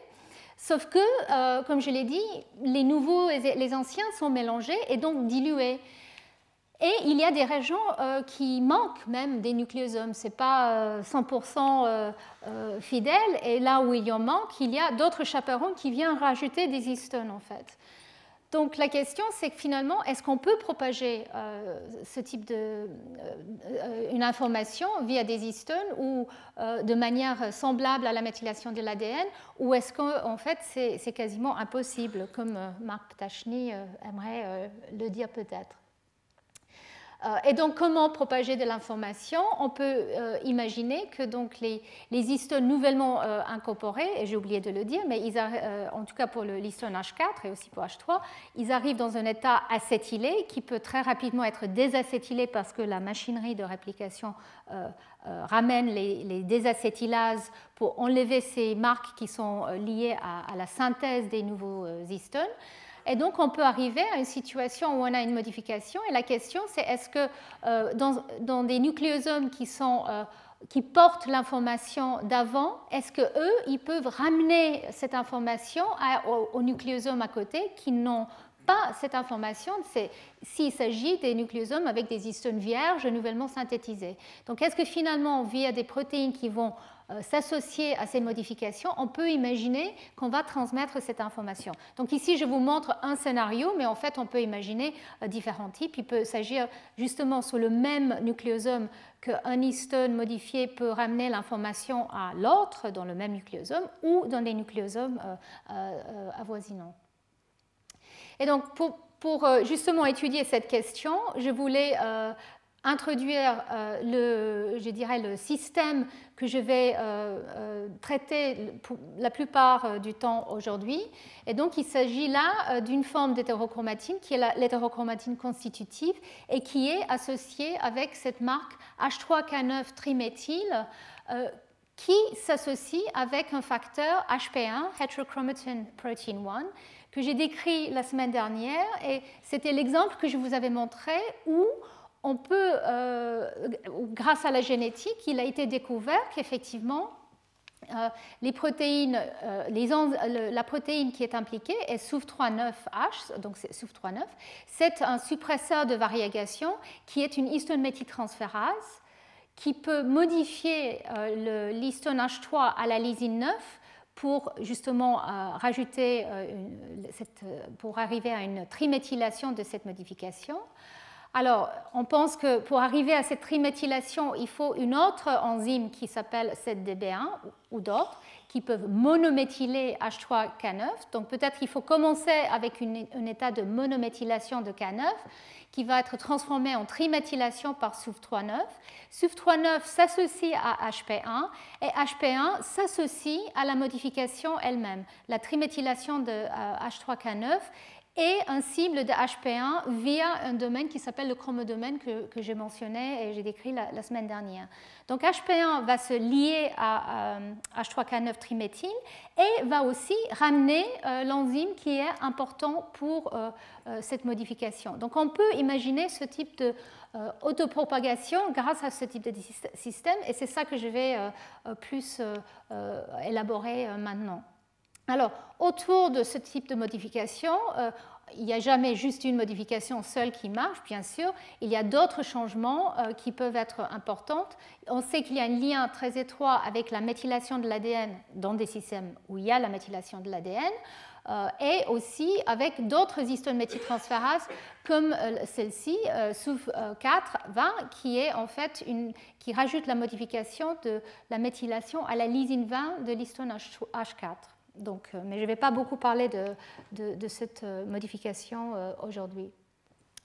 Sauf que, comme je l'ai dit, les nouveaux et les anciens sont mélangés et donc dilués. Et il y a des régions euh, qui manquent même des nucléosomes. Ce n'est pas 100% euh, euh, fidèle. Et là où il y en manque, il y a d'autres chaperons qui viennent rajouter des histones en fait. Donc la question, c'est que finalement, est-ce qu'on peut propager ce type de une information via des histones ou de manière semblable à la méthylation de l'ADN, ou est-ce qu'en fait c'est quasiment impossible, comme Marc Ptachny aimerait le dire peut-être? euh, et donc, comment propager de l'information? On peut euh, imaginer que donc, les, histones nouvellement euh, incorporés, et j'ai oublié de le dire, mais ils en tout cas pour l'histone H4 et aussi pour H3, ils arrivent dans un état acétylé qui peut très rapidement être désacétylé parce que la machinerie de réplication ramène les, désacétylases pour enlever ces marques qui sont liées à la synthèse des nouveaux histones. Et donc, on peut arriver à une situation où on a une modification. Et la question, c'est est-ce que euh, dans, des nucléosomes qui, sont, euh, qui portent l'information d'avant, est-ce qu'eux, ils peuvent ramener cette information aux, nucléosomes à côté qui n'ont pas cette information? S'il s'agit des nucléosomes avec des histones vierges nouvellement synthétisées. Donc, est-ce que finalement, via des protéines qui vont s'associer à ces modifications, on peut imaginer qu'on va transmettre cette information. Donc ici, je vous montre un scénario, mais en fait, on peut imaginer euh, différents types. Il peut s'agir justement sur le même nucléosome qu'un histone modifié peut ramener l'information à l'autre dans le même nucléosome ou dans des nucléosomes euh, avoisinants. Et donc, pour, justement étudier cette question, je voulais introduire le, je dirais, le système que je vais euh, euh, traiter la plupart euh, du temps aujourd'hui. Et donc, il s'agit là d'une forme d'hétérochromatine qui est l'hétérochromatine constitutive et qui est associée avec cette marque H3K9 triméthyle qui s'associe avec un facteur HP1, Heterochromatin Protein 1, que j'ai décrit la semaine dernière. Et c'était l'exemple que je vous avais montré où euh, grâce à la génétique, il a été découvert qu'effectivement, euh, euh, la protéine qui est impliquée est SUF39H, donc c'est SUF39, c'est un suppresseur de variegation qui est une histone méthyltransférase qui peut modifier l'histone H3 à la lysine 9 pour justement rajouter, pour arriver à une triméthylation de cette modification. Alors, on pense que pour arriver à cette triméthylation, il faut une autre enzyme qui s'appelle 7DB1 ou d'autres qui peuvent monométhyler H3K9. Donc peut-être qu'il faut commencer avec un état de monométhylation de K9 qui va être transformé en triméthylation par SUF39. SUF39 s'associe à HP1 et HP1 s'associe à la modification elle-même, la triméthylation de H3K9 euh, et un cible de HP1 via un domaine qui s'appelle le chromodomaine que, j'ai mentionné et j'ai décrit la, semaine dernière. Donc HP1 va se lier à, H3K9 triméthyle et va aussi ramener euh, l'enzyme qui est important pour euh, euh, cette modification. Donc on peut imaginer ce type de autopropagation grâce à ce type de système et c'est ça que je vais plus élaborer maintenant. Alors, autour de ce type de modification, euh, il n'y a jamais juste une modification seule qui marche, bien sûr. Il y a d'autres changements euh, qui peuvent être importants. On sait qu'il y a un lien très étroit avec la méthylation de l'ADN dans des systèmes où il y a la méthylation de l'ADN. Euh, et aussi avec d'autres histones méthyltransférases comme celle-ci, SUV420, qui qui rajoute la modification de la méthylation à la lysine 20 de l'histone H4. Donc, mais je ne vais pas beaucoup parler de, cette modification aujourd'hui.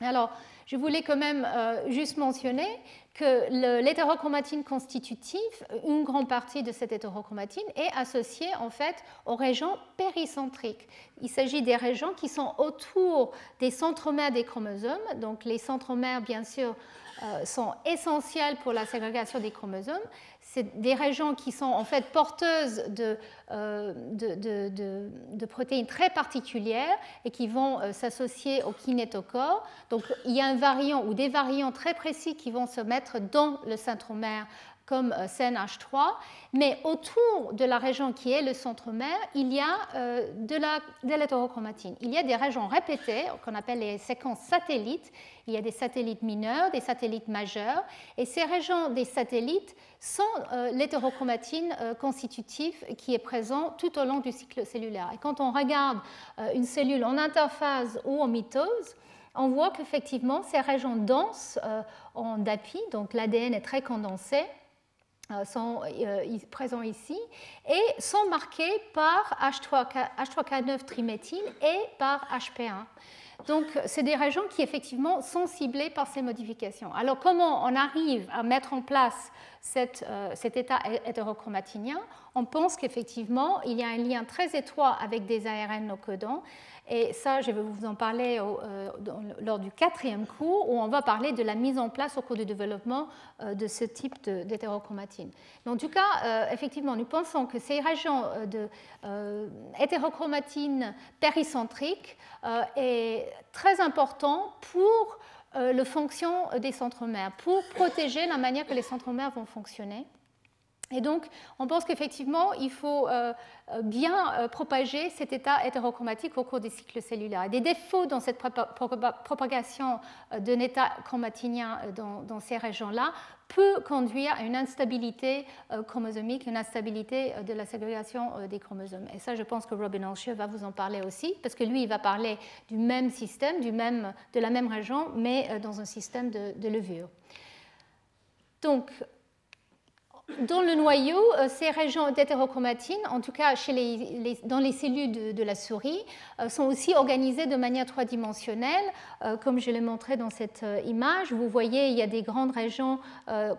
Alors, je voulais quand même juste mentionner que l'hétérochromatine constitutive, une grande partie de cette hétérochromatine est associée en fait aux régions péricentriques. Il s'agit des régions qui sont autour des centromères des chromosomes. Donc les centromères, bien sûr, euh, sont essentiels pour la ségrégation des chromosomes. C'est des régions qui sont en fait porteuses de, euh, de, protéines très particulières et qui vont euh, s'associer au kinétocore. Donc il y a un variant ou des variants très précis qui vont se mettre dans le centromère comme CNH3, mais autour de la région qui est le centromère, il y a de l'hétérochromatine. Il y a des régions répétées qu'on appelle les séquences satellites il y a des satellites mineurs, des satellites majeurs, et ces régions des satellites sont euh, l'hétérochromatine euh, constitutive qui est présent tout au long du cycle cellulaire. Et quand on regarde euh, une cellule en interphase ou en mitose, on voit qu'effectivement, ces régions denses en DAPI, donc l'ADN est très condensé, sont présents ici et sont marquées par H3K9 triméthyle et par HP1. Donc, c'est des régions qui effectivement sont ciblées par ces modifications. Alors, comment on arrive à mettre en place euh, cet état hétérochromatinien On pense qu'effectivement, il y a un lien très étroit avec des ARN no codants et ça, je vais vous en parler euh, lors du quatrième cours, où on va parler de la mise en place au cours du développement euh, de ce type d'hétérochromatine. Mais en tout cas, effectivement, nous pensons que ces régions de hétérochromatine péricentrique est très important pour la fonction des centromères, pour protéger la manière que les centromères vont fonctionner. Et donc, on pense qu'effectivement, il faut euh, euh, bien euh, propager cet état hétérochromatique au cours des cycles cellulaires. Des défauts dans cette propagation d'un état chromatinien dans, ces régions-là peut conduire à une instabilité chromosomique, une instabilité de la ségrégation des chromosomes. Et ça, je pense que Robin Alscher va vous en parler aussi, parce que lui, il va parler du même système, du même, de la même région, mais dans un système de, de levure. Donc, dans le noyau, euh, ces régions d'hétérochromatine, en tout cas chez les, dans les cellules de, la souris, euh, sont aussi organisées de manière trois-dimensionnelle, euh, comme je l'ai montré dans cette image. Vous voyez, il y a des grandes régions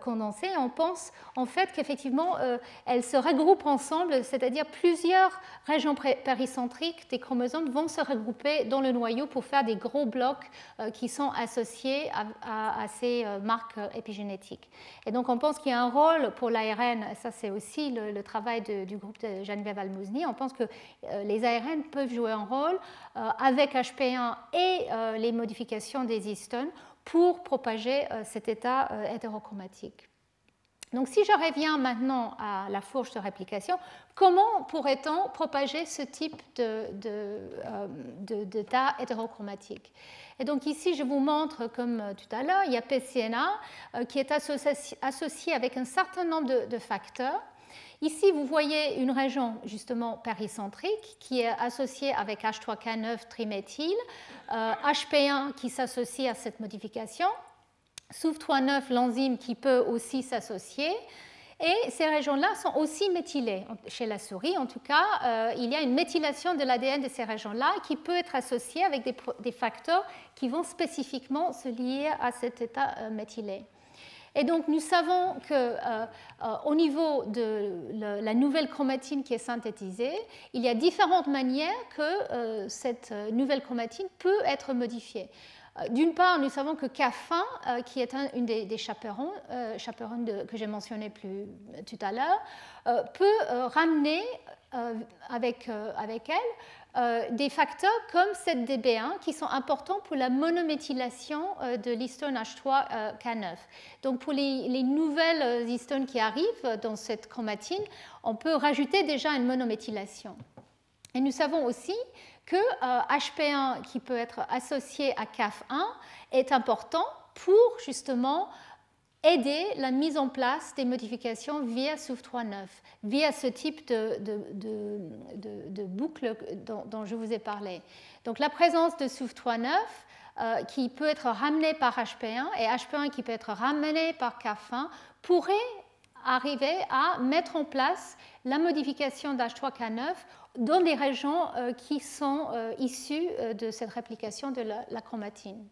condensées. On pense en fait qu'effectivement, elles se regroupent ensemble, c'est-à-dire plusieurs régions péricentriques des chromosomes vont se regrouper dans le noyau pour faire des gros blocs qui sont associés à, à ces marques épigénétiques. Et donc, on pense qu'il y a un rôle pour la l'ARN, ça c'est aussi le, travail du groupe de Geneviève Almouzny, on pense que euh, les ARN peuvent jouer un rôle euh, avec HP1 et euh, les modifications des histones pour propager cet état hétérochromatique. Donc si je reviens maintenant à la fourche de réplication, comment pourrait-on propager ce type de, de, hétérochromatique? Et donc ici, je vous montre, comme euh, tout à l'heure, il y a PCNA euh, qui est associé avec un certain nombre de, facteurs. Ici, vous voyez une région justement péricentrique qui est associée avec H3K9 triméthyle, HP1 qui s'associe à cette modification, SUV39, l'enzyme qui peut aussi s'associer, et ces régions-là sont aussi méthylées. Chez la souris, en tout cas, euh, il y a une méthylation de l'ADN de ces régions-là qui peut être associée avec des, facteurs qui vont spécifiquement se lier à cet état euh, méthylé. Et donc nous savons qu'au euh, niveau de la nouvelle chromatine qui est synthétisée, il y a différentes manières que cette nouvelle chromatine peut être modifiée. Euh, d'une part, nous savons que CAF1, euh, qui est un, une des, chaperons, euh, que j'ai mentionné plus tout à l'heure, peut ramener avec, avec elle des facteurs comme cette DB1 qui sont importants pour la monométhylation de l'histone H3K9. Donc pour les, les, nouvelles histones qui arrivent dans cette chromatine, on peut rajouter déjà une monométhylation. Et nous savons aussi que HP1 euh, qui peut être associé à CAF1 est important pour justement aider la mise en place des modifications via SUF39, via ce type de, boucle dont, je vous ai parlé. Donc la présence de SUF39 euh, qui peut être ramenée par HP1 et HP1 qui peut être ramené par CAF1 pourrait arriver à mettre en place la modification d'H3K9 dans des régions qui sont issues de cette réplication de la chromatine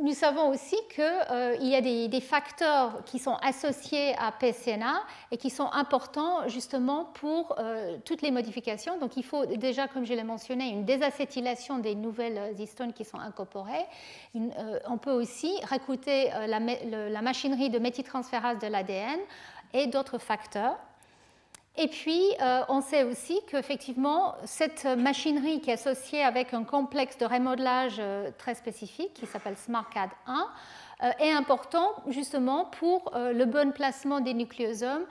nous savons aussi qu'il euh, y a des, facteurs qui sont associés à PCNA et qui sont importants justement pour euh, toutes les modifications. Donc il faut déjà, comme je l'ai mentionné, une désacétylation des nouvelles histones qui sont incorporées. Euh, on peut aussi recruter la, la machinerie de méthyltransférase de l'ADN et d'autres facteurs. Et puis, euh, on sait aussi qu'effectivement, cette machinerie qui est associée avec un complexe de remodelage euh, très spécifique qui s'appelle SmartCAD 1 euh, est important justement pour le bon placement des nucléosomes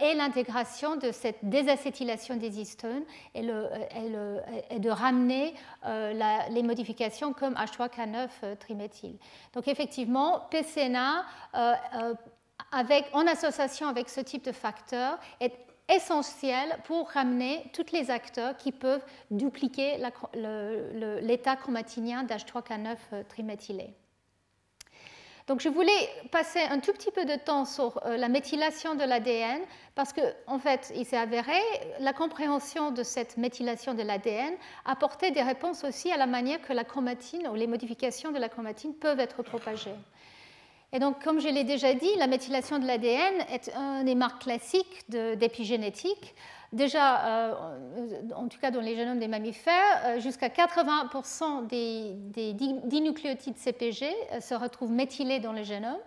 et l'intégration de cette désacétylation des histones et, de ramener les modifications comme H3K9 triméthyl. Donc effectivement, PCNA en association avec ce type de facteur est essentiel pour ramener tous les acteurs qui peuvent dupliquer l'état chromatinien d'H3K9 euh, triméthylé. Donc je voulais passer un tout petit peu de temps sur euh, la méthylation de l'ADN parce qu'en en fait, il s'est avéré, la compréhension de cette méthylation de l'ADN apportait des réponses aussi à la manière que la chromatine ou les modifications de la chromatine peuvent être propagées. Et donc, comme je l'ai déjà dit, la méthylation de l'ADN est un des marques classiques d'épigénétique. Déjà, euh, en tout cas dans les génomes des mammifères, euh, jusqu'à 80% des, des, dinucléotides CPG euh, se retrouvent méthylés dans le génome.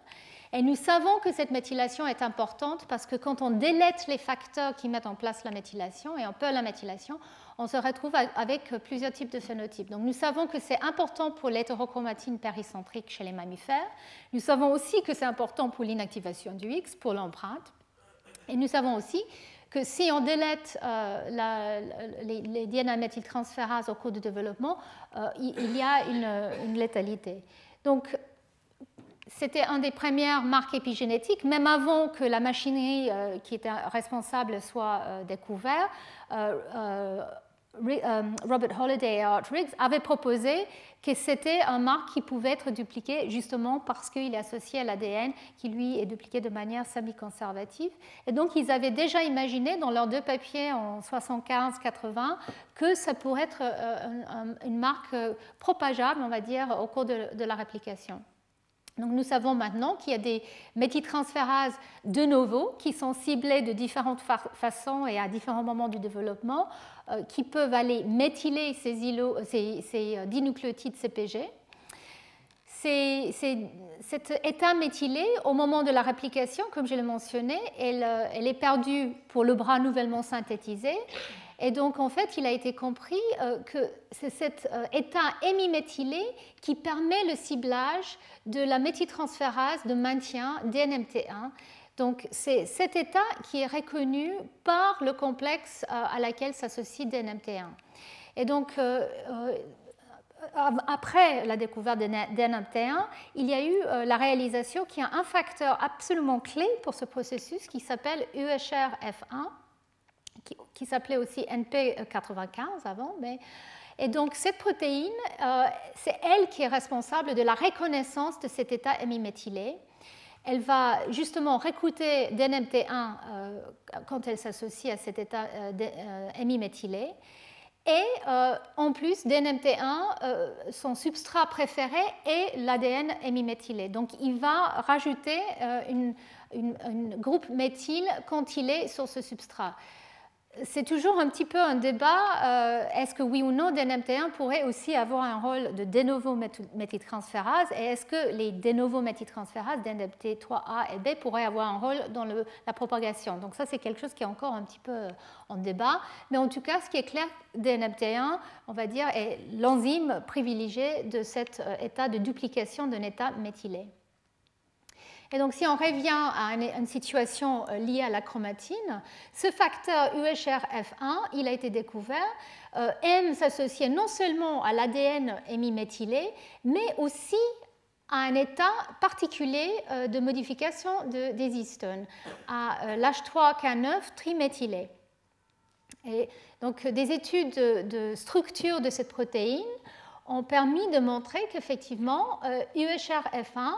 Et nous savons que cette méthylation est importante parce que quand on délète les facteurs qui mettent en place la méthylation, et on peut la méthylation, on se retrouve avec plusieurs types de phénotypes. Donc nous savons que c'est important pour l'hétérochromatine péricentrique chez les mammifères. Nous savons aussi que c'est important pour l'inactivation du X, pour l'empreinte. Et nous savons aussi que si on délète euh, les, les DNA méthyltransférases au cours du développement, euh, il, y a une, une létalité. Donc c'était une des premières marques épigénétiques, même avant que la machinerie euh, qui était responsable soit découverte. Euh, Robert Holiday et Art Riggs avaient proposé que c'était un marque qui pouvait être dupliqué justement parce qu'il est associé à l'ADN qui lui est dupliqué de manière semi-conservative. Et donc ils avaient déjà imaginé dans leurs deux papiers en 75-80 que ça pourrait être euh, une marque euh, propageable, on va dire, au cours de la réplication. Donc nous savons maintenant qu'il y a des méthyltransférases de novo qui sont ciblées de différentes façons et à différents moments du développement, euh, qui peuvent aller méthyler ces, ces, euh, dinucléotides CPG. cet état méthylé, au moment de la réplication, comme je l'ai mentionné, elle, euh, elle, est perdue pour le bras nouvellement synthétisé. Et donc, en fait, il a été compris que c'est cet état hémiméthylé qui permet le ciblage de la méthyltransférase de maintien DNMT1. Donc c'est cet état qui est reconnu par le complexe euh, à laquelle s'associe DNMT1. Et donc euh, euh, après la découverte de DNMT1, il y a eu la réalisation qu'il y a un facteur absolument clé pour ce processus qui s'appelle UHRF1, qui, s'appelait aussi NP95 avant, mais et donc cette protéine, euh, c'est elle qui est responsable de la reconnaissance de cet état hémiméthylé. Elle va justement recruter DNMT1 euh, quand elle s'associe à cet état euh, hémiméthylé. Et en plus, DNMT1, son substrat préféré est l'ADN hémiméthylé. Donc il va rajouter un groupe méthyle quand il est sur ce substrat c'est toujours un petit peu un débat. Euh, est-ce que oui ou non, DNMT1 pourrait aussi avoir un rôle de de novo Et est-ce que les de novo méthyltransférases, DNMT3A et B, pourraient avoir un rôle dans la propagation? Donc ça, c'est quelque chose qui est encore un petit peu en débat. Mais en tout cas, ce qui est clair, DNMT1, on va dire, est l'enzyme privilégiée de cet euh, état de duplication d'un état méthylé. Et donc, si on revient à une, situation euh, liée à la chromatine, ce facteur UHRF1, il a été découvert, euh, aime s'associer non seulement à l'ADN hémiméthylé, mais aussi à un état particulier euh, de modification de, des histones, à l'H3K9 triméthylé. Et donc, des études de, structure de cette protéine ont permis de montrer qu'effectivement, UHRF1 euh,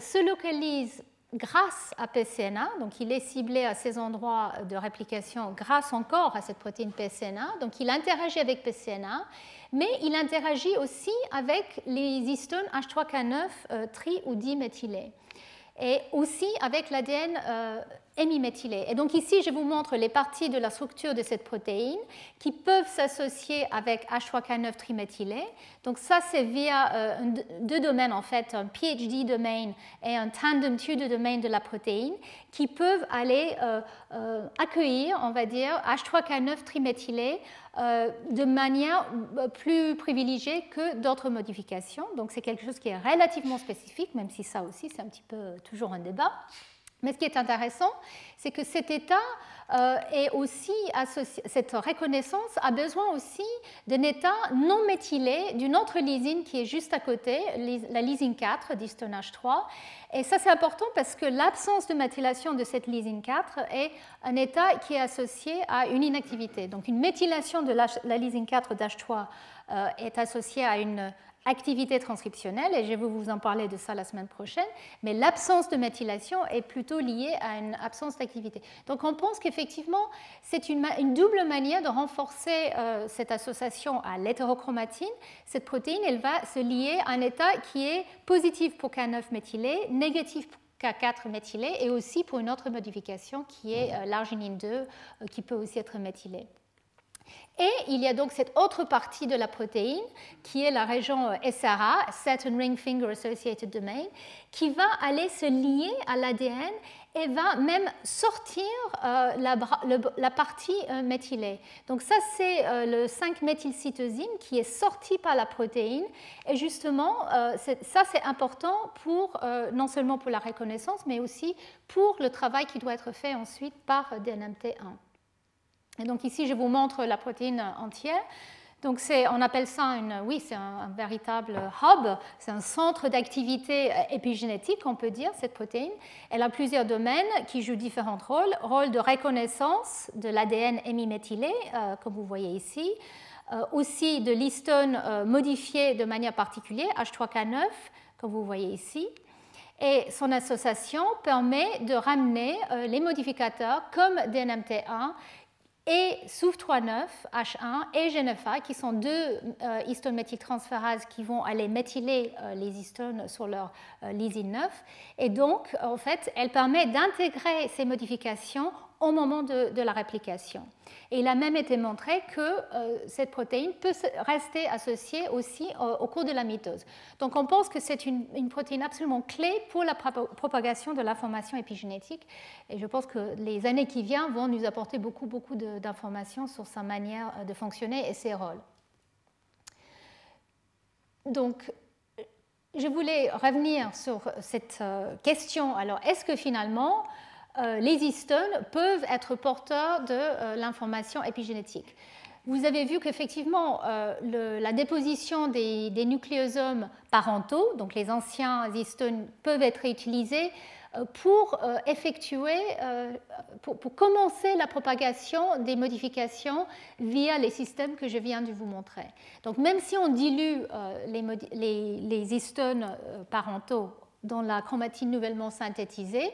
se localise grâce à PCNA, donc il est ciblé à ces endroits de réplication grâce encore à cette protéine PCNA, donc il interagit avec PCNA, mais il interagit aussi avec les histones H3K9 euh, tri ou diméthylés et aussi avec l'ADN euh, hémiméthylé. Et donc ici, je vous montre les parties de la structure de cette protéine qui peuvent s'associer avec H3K9 triméthylé. Donc ça, c'est via euh, deux domaines en fait, un PhD domain et un tandem 2 domain de la protéine, qui peuvent aller euh, accueillir, on va dire, H3K9 triméthylé de manière plus privilégiée que d'autres modifications. Donc c'est quelque chose qui est relativement spécifique, même si ça aussi c'est un petit peu toujours un débat. Mais ce qui est intéressant, c'est que cet état euh, est aussi associé, cette reconnaissance a besoin aussi d'un état non méthylé d'une autre lysine qui est juste à côté, la lysine 4 d'histone H3. Et ça, c'est important parce que l'absence de méthylation de cette lysine 4 est un état qui est associé à une inactivité. Donc, une méthylation de la, lysine 4 d'H3 euh, est associée à une activité transcriptionnelle, et je vais vous en parler de ça la semaine prochaine, mais l'absence de méthylation est plutôt liée à une absence d'activité. Donc on pense qu'effectivement, c'est une, double manière de renforcer euh, cette association à l'hétérochromatine. Cette protéine, elle va se lier à un état qui est positif pour K9 méthylé, négatif pour K4 méthylé, et aussi pour une autre modification qui est euh, l'arginine 2, euh, qui peut aussi être méthylée. Et il y a donc cette autre partie de la protéine, qui est la région euh, SRA, Saturn Ring Finger Associated Domain, qui va aller se lier à l'ADN et va même sortir euh, la, partie euh, méthylée. Donc ça, c'est le 5-méthylcytosine qui est sorti par la protéine. Et justement, ça, c'est important pour, non seulement pour la reconnaissance, mais aussi pour le travail qui doit être fait ensuite par DNMT1. Donc ici, je vous montre la protéine entière. Donc on appelle ça une, oui, c'est un, véritable hub, c'est un centre d'activité épigénétique, on peut dire, cette protéine. Elle a plusieurs domaines qui jouent différents rôles. Rôle de reconnaissance de l'ADN hémiméthylé, euh, comme vous voyez ici. Euh, aussi de l'histone euh, modifié de manière particulière, H3K9, comme vous voyez ici. Et son association permet de ramener les modificateurs comme DNMT1 et SOUF39, H1 et GNFA, qui sont deux euh, histones qui vont aller méthyler euh, les histones sur leur euh, lysine 9. Et donc, en fait, elle permet d'intégrer ces modifications au moment de, la réplication. Et il a même été montré que euh, cette protéine peut rester associée aussi au, cours de la mitose. Donc on pense que c'est une, protéine absolument clé pour la propagation de l'information épigénétique. Et je pense que les années qui viennent vont nous apporter beaucoup, beaucoup d'informations sur sa manière euh, de fonctionner et ses rôles. Donc, je voulais revenir sur cette euh, question. Alors, est-ce que finalement, les histones peuvent être porteurs de euh, l'information épigénétique. Vous avez vu qu'effectivement, euh, la déposition des, nucléosomes parentaux, donc les anciens histones, peuvent être utilisés pour effectuer, pour, commencer la propagation des modifications via les systèmes que je viens de vous montrer. Donc même si on dilue les, les histones parentaux dans la chromatine nouvellement synthétisée,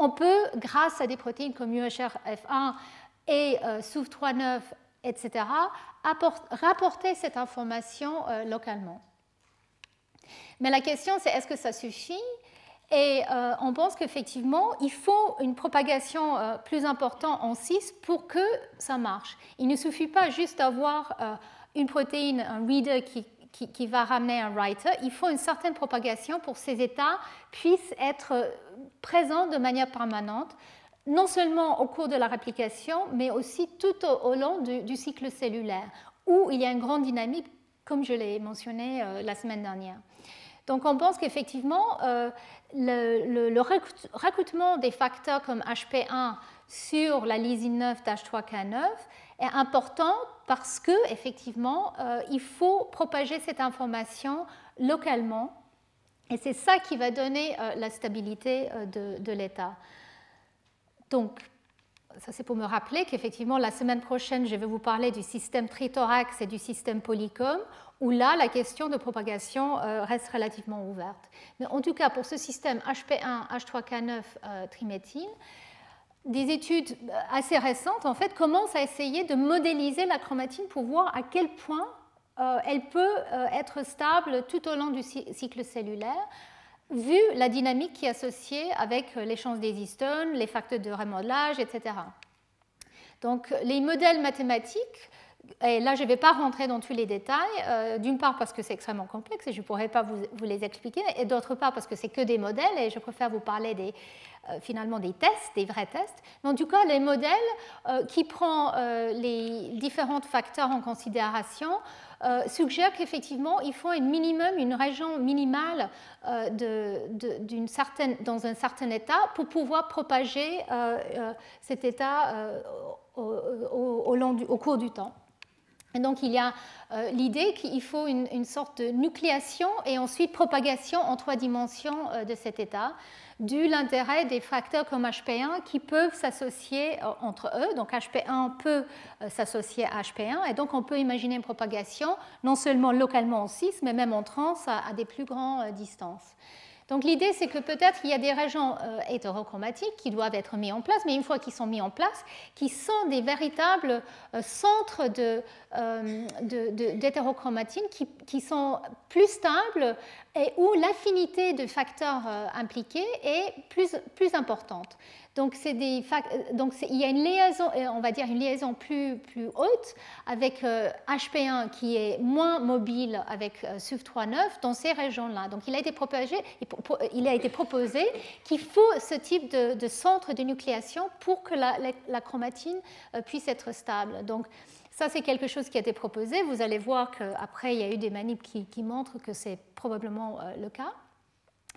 on peut, grâce à des protéines comme UHRF1 et euh, SOUF39, etc., rapporter cette information euh, localement. Mais la question, c'est est-ce que ça suffit? Et euh, on pense qu'effectivement, il faut une propagation plus importante en 6 pour que ça marche. Il ne suffit pas juste d'avoir une protéine, un reader qui qui, va ramener un writer, il faut une certaine propagation pour que ces états puissent être présents de manière permanente, non seulement au cours de la réplication, mais aussi tout au, long du, cycle cellulaire, où il y a une grande dynamique, comme je l'ai mentionné euh, la semaine dernière. Donc on pense qu'effectivement, euh, le, le, des facteurs comme HP1 sur la lysine 9 d'H3K9 est important parce que effectivement, euh, il faut propager cette information localement et c'est ça qui va donner euh, la stabilité euh, de, l'état. Donc, ça c'est pour me rappeler qu'effectivement la semaine prochaine, je vais vous parler du système trithorax et du système polycom, où là, la question de propagation reste relativement ouverte. Mais en tout cas, pour ce système HP1, H3K9 triméthine, des études assez récentes en fait commencent à essayer de modéliser la chromatine pour voir à quel point euh, elle peut euh, être stable tout au long du cycle cellulaire, vu la dynamique qui est associée avec l'échange des histones, les facteurs de remodelage, etc. Donc les modèles mathématiques et là, je ne vais pas rentrer dans tous les détails, euh, d'une part parce que c'est extrêmement complexe et je ne pourrais pas vous, les expliquer, et d'autre part parce que c'est que des modèles et je préfère vous parler euh, finalement des tests, des vrais tests. Mais en tout cas, les modèles euh, qui prennent les différents facteurs en considération suggèrent qu'effectivement, il faut un minimum, une région minimale certaine, dans un certain état pour pouvoir propager cet état au cours du temps. Donc il y a euh, l'idée qu'il faut une, sorte de nucléation et ensuite propagation en trois dimensions euh, de cet état, dû l'intérêt des facteurs comme HP1 qui peuvent s'associer euh, entre eux. Donc HP1 peut s'associer à HP1 et donc on peut imaginer une propagation non seulement localement en 6 mais même en trans à, des plus grandes distances. Donc l'idée, c'est que peut-être il y a des régions euh, hétérochromatiques qui doivent être mises en place, mais une fois qu'ils sont mis en place, qui sont des véritables euh, centres euh, d'hétérochromatine qui, qui, sont plus stables et où l'affinité de facteurs impliqués est plus, plus importante. Donc, euh, il y a une liaison, euh, on va dire une liaison plus, haute avec HP1 euh, qui est moins mobile avec SUF39 dans ces régions-là. Donc il a été, proposé qu'il faut ce type de, centre de nucléation pour que la, chromatine puisse être stable. Donc ça, c'est quelque chose qui a été proposé. Vous allez voir qu'après, il y a eu des manips qui montrent que c'est probablement le cas.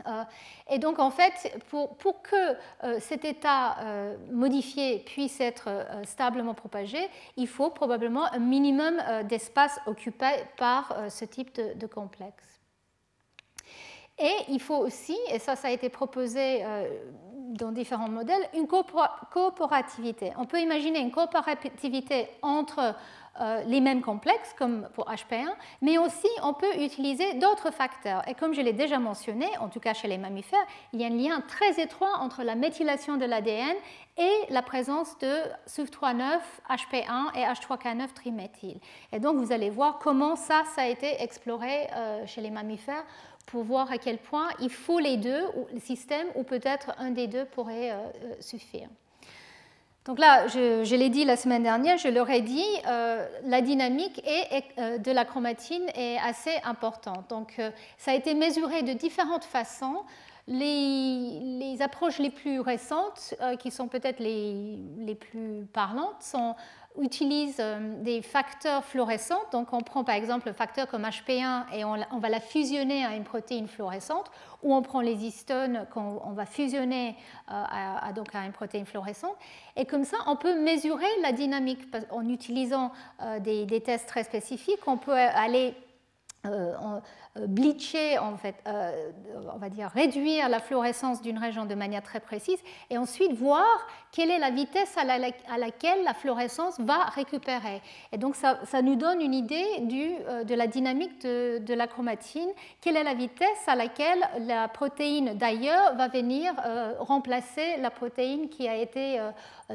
Euh, et donc, en fait, pour, que euh, cet état euh, modifié puisse être stablement propagé, il faut probablement un minimum d'espace occupé par ce type de, complexe. Et il faut aussi, et ça, ça a été proposé dans différents modèles, une coopérativité. On peut imaginer une coopérativité entre les mêmes complexes comme pour HP1, mais aussi on peut utiliser d'autres facteurs. Et comme je l'ai déjà mentionné, en tout cas chez les mammifères, il y a un lien très étroit entre la méthylation de l'ADN et la présence de SUF39, HP1 et H3K9 triméthyle. Et donc vous allez voir comment ça, ça a été exploré euh, chez les mammifères pour voir à quel point il faut les deux systèmes ou peut-être un des deux pourrait euh, suffire. Donc là, je, l'ai dit la semaine dernière, je leur ai dit, euh, la dynamique euh, de la chromatine est assez importante. Donc euh, ça a été mesuré de différentes façons. Les, approches les plus récentes, qui sont peut-être les, plus parlantes, sont utilise euh, des facteurs fluorescents. Donc on prend par exemple le facteur comme HP1 et on, va la fusionner à une protéine fluorescente, ou on prend les histones qu'on va fusionner euh, à, donc à une protéine fluorescente. Et comme ça, on peut mesurer la dynamique en utilisant euh, des, tests très spécifiques. On peut aller bleacher, en fait, euh, on va dire réduire la fluorescence d'une région de manière très précise, et ensuite voir quelle est la vitesse à, laquelle la fluorescence va récupérer. Et donc ça, nous donne une idée du, euh, de la dynamique de, la chromatine, quelle est la vitesse à laquelle la protéine d'ailleurs va venir remplacer la protéine qui a été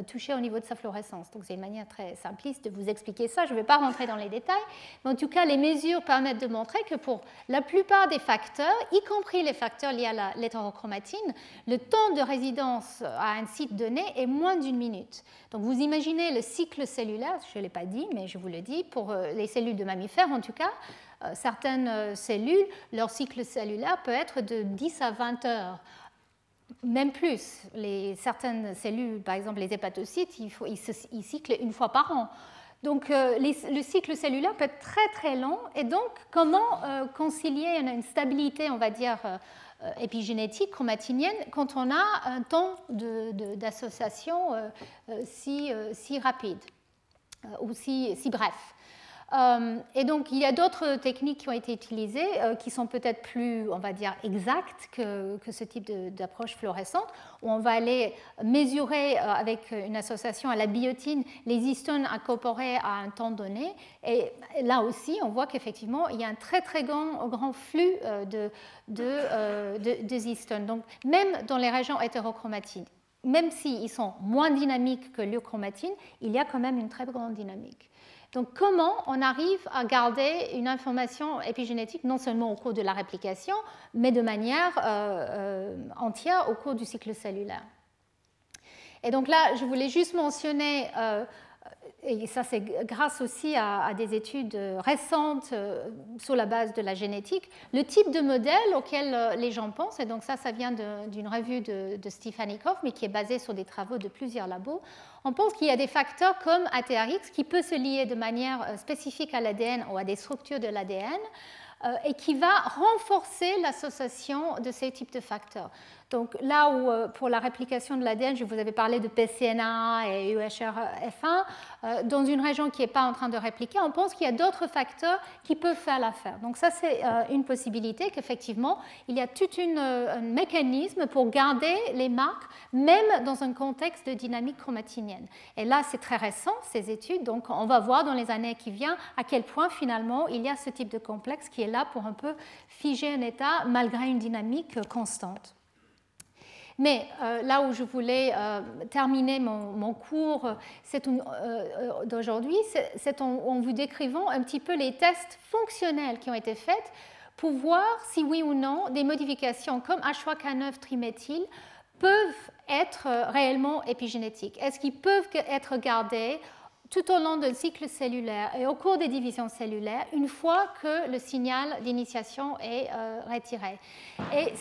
touchée au niveau de sa fluorescence. Donc c'est une manière très simpliste de vous expliquer ça, je ne vais pas rentrer dans les détails, mais en tout cas les mesures permettent de montrer que pour la plupart des facteurs, y compris les facteurs liés à l'hétérochromatine, le temps de résidence à un site donné est moins d'une minute. Donc vous imaginez le cycle cellulaire, je ne l'ai pas dit, mais je vous le dis, pour euh, les cellules de mammifères en tout cas, euh, certaines euh, cellules, leur cycle cellulaire peut être de 10 à 20 heures même plus. Certaines cellules, par exemple les hépatocytes, ils, ils cyclent une fois par an. Donc euh, le cycle cellulaire peut être très très long et donc comment euh, concilier une, stabilité, on va dire, euh, épigénétique, chromatinienne, quand on a un temps d'association si, rapide ou si, bref et donc, il y a d'autres techniques qui ont été utilisées euh, qui sont peut-être plus, on va dire, exactes que, ce type d'approche fluorescente, où on va aller mesurer euh, avec une association à la biotine les histones incorporés à un temps donné. Et là aussi, on voit qu'effectivement, il y a un très, très grand, flux de histones. Donc, même dans les régions hétérochromatiques, même s'ils sont moins dynamiques que l'euchromatine, il y a quand même une très grande dynamique. Donc comment on arrive à garder une information épigénétique non seulement au cours de la réplication, mais de manière euh, euh, entière au cours du cycle cellulaire? Et donc là, je voulais juste mentionner euh, et ça c'est grâce aussi à, des études récentes euh, sur la base de la génétique, le type de modèle auquel euh, les gens pensent, et donc ça, ça vient d'une revue de, de mais qui est basée sur des travaux de plusieurs labos, on pense qu'il y a des facteurs comme ATRX qui peut se lier de manière euh, spécifique à l'ADN ou à des structures de l'ADN et qui va renforcer l'association de ces types de facteurs. Donc là où euh, pour la réplication de l'ADN, je vous avais parlé de PCNA et UHRF1, euh, dans une région qui n'est pas en train de répliquer, on pense qu'il y a d'autres facteurs qui peuvent faire l'affaire. Donc ça, c'est euh, une possibilité qu'effectivement, il y a tout un mécanisme pour garder les marques, même dans un contexte de dynamique chromatinienne. Et là, c'est très récent, ces études, donc on va voir dans les années qui viennent à quel point finalement il y a ce type de complexe qui est là pour un peu figer un état malgré une dynamique constante. Mais euh, là où je voulais euh, terminer mon, cours euh, d'aujourd'hui, c'est en, vous décrivant un petit peu les tests fonctionnels qui ont été faits pour voir si oui ou non des modifications comme H3K9 triméthyle peuvent être réellement épigénétiques. Est-ce qu'ils peuvent être gardés tout au long du cycle cellulaire et au cours des divisions cellulaires, une fois que le signal d'initiation est euh, retiré. Et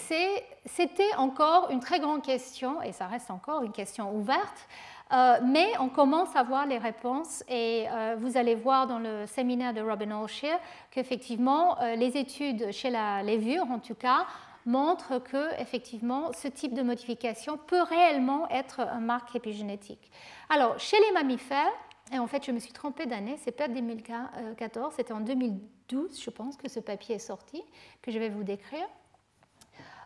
c'était encore une très grande question, et ça reste encore une question ouverte, euh, mais on commence à voir les réponses et euh, vous allez voir dans le séminaire de Robin Olsher qu'effectivement les études chez la levure en tout cas montrent que effectivement ce type de modification peut réellement être un marque épigénétique. Alors chez les mammifères, et en fait, je me suis trompée d'année, c'est pas 2014, c'était en 2012, je pense, que ce papier est sorti, que je vais vous décrire.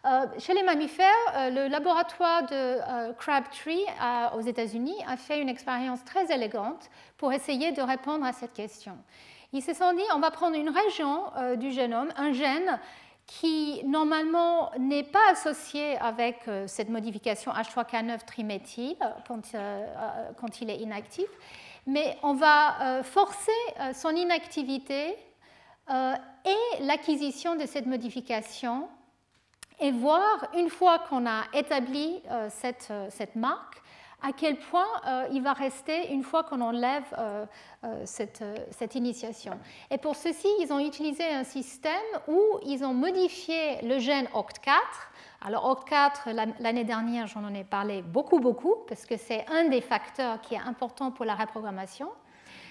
Euh, chez les mammifères, euh, le laboratoire de euh, Crabtree aux États-Unis a fait une expérience très élégante pour essayer de répondre à cette question. Ils se sont dit, on va prendre une région du génome, un gène qui normalement n'est pas associé avec cette modification H3K9 triméthyle quand, quand il est inactif, mais on va euh, forcer euh, son inactivité euh, et l'acquisition de cette modification et voir, une fois qu'on a établi cette, cette, marque, à quel point il va rester une fois qu'on enlève cette, cette, initiation. Et pour ceci, ils ont utilisé un système où ils ont modifié le gène OCT4 alors OCT4, l'année dernière, j'en ai parlé beaucoup, beaucoup, parce que c'est un des facteurs qui est important pour la reprogrammation.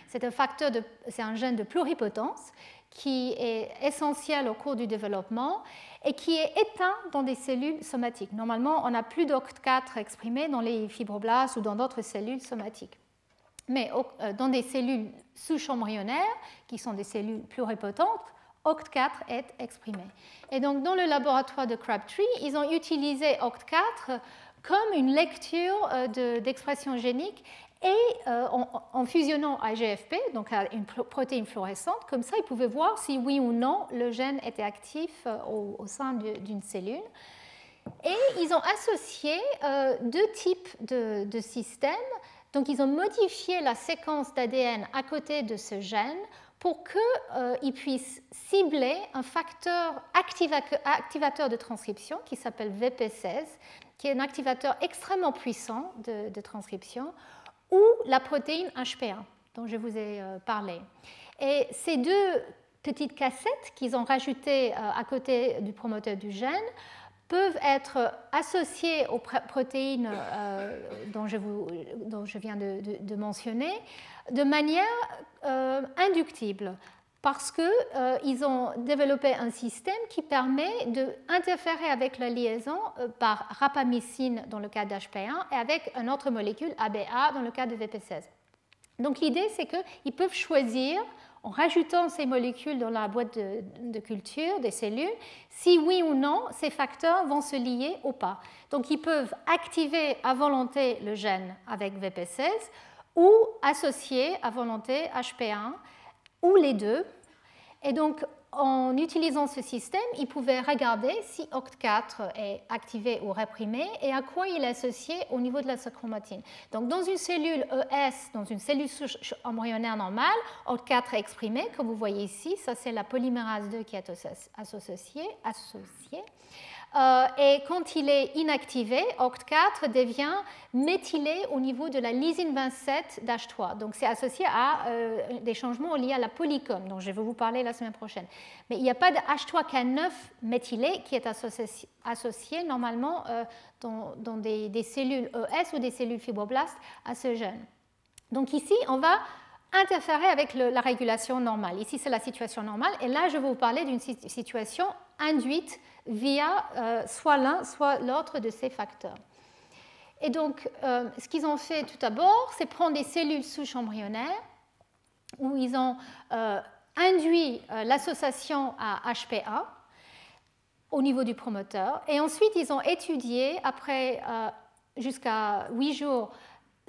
C'est un gène de pluripotence qui est essentiel au cours du développement et qui est éteint dans des cellules somatiques. Normalement, on n'a plus d'OCT4 exprimé dans les fibroblastes ou dans d'autres cellules somatiques. Mais euh, dans des cellules sous-embryonnaires, qui sont des cellules pluripotentes, OCT4 est exprimé. Et donc, dans le laboratoire de Crabtree, ils ont utilisé OCT4 comme une lecture euh, d'expression génique et euh, en, fusionnant à GFP, donc à une protéine fluorescente, comme ça, ils pouvaient voir si oui ou non le gène était actif euh, au, sein d'une cellule. Et ils ont associé deux types de, de systèmes. Donc, ils ont modifié la séquence d'ADN à côté de ce gène pour qu'ils euh, puissent cibler un facteur activateur de transcription qui s'appelle VP16, qui est un activateur extrêmement puissant de, transcription, ou la protéine HP1 dont je vous ai euh, parlé. Et ces deux petites cassettes qu'ils ont rajoutées euh, à côté du promoteur du gène peuvent être associées aux protéines dont, je vous, dont, je viens de, mentionner de manière euh, inductible parce qu'ils euh, ont développé un système qui permet d'interférer avec la liaison euh, par rapamycine dans le cas d'HP1 et avec une autre molécule ABA dans le cas de VP16. Donc l'idée, c'est qu'ils peuvent choisir en rajoutant ces molécules dans la boîte de, culture des cellules, si oui ou non ces facteurs vont se lier ou pas. Donc ils peuvent activer à volonté le gène avec VP16 ou associer à volonté HP1 ou les deux. Et donc en utilisant ce système, il pouvait regarder si OCT4 est activé ou réprimé et à quoi il est associé au niveau de la chromatine. Donc, dans une cellule ES, dans une cellule embryonnaire normale, OCT4 est exprimé, comme vous voyez ici. Ça, c'est la polymérase 2 qui est associée. associée. Euh, et quand il est inactivé, OCT4 devient méthylé au niveau de la lysine 27 d'H3. Donc c'est associé à euh, des changements liés à la polycom, dont je vais vous parler la semaine prochaine. Mais il n'y a pas de H3K9 méthylé qui est associé, normalement euh, dans, des, des, cellules ES ou des cellules fibroblastes à ce gène. Donc ici, on va interférer avec la régulation normale. Ici, c'est la situation normale. Et là, je vais vous parler d'une situation induite via euh, soit l'un, soit l'autre de ces facteurs. Et donc, euh, ce qu'ils ont fait tout d'abord, c'est prendre des cellules souches embryonnaires où ils ont euh, induit l'association à HPA au niveau du promoteur. Et ensuite, ils ont étudié, après jusqu'à 8 jours,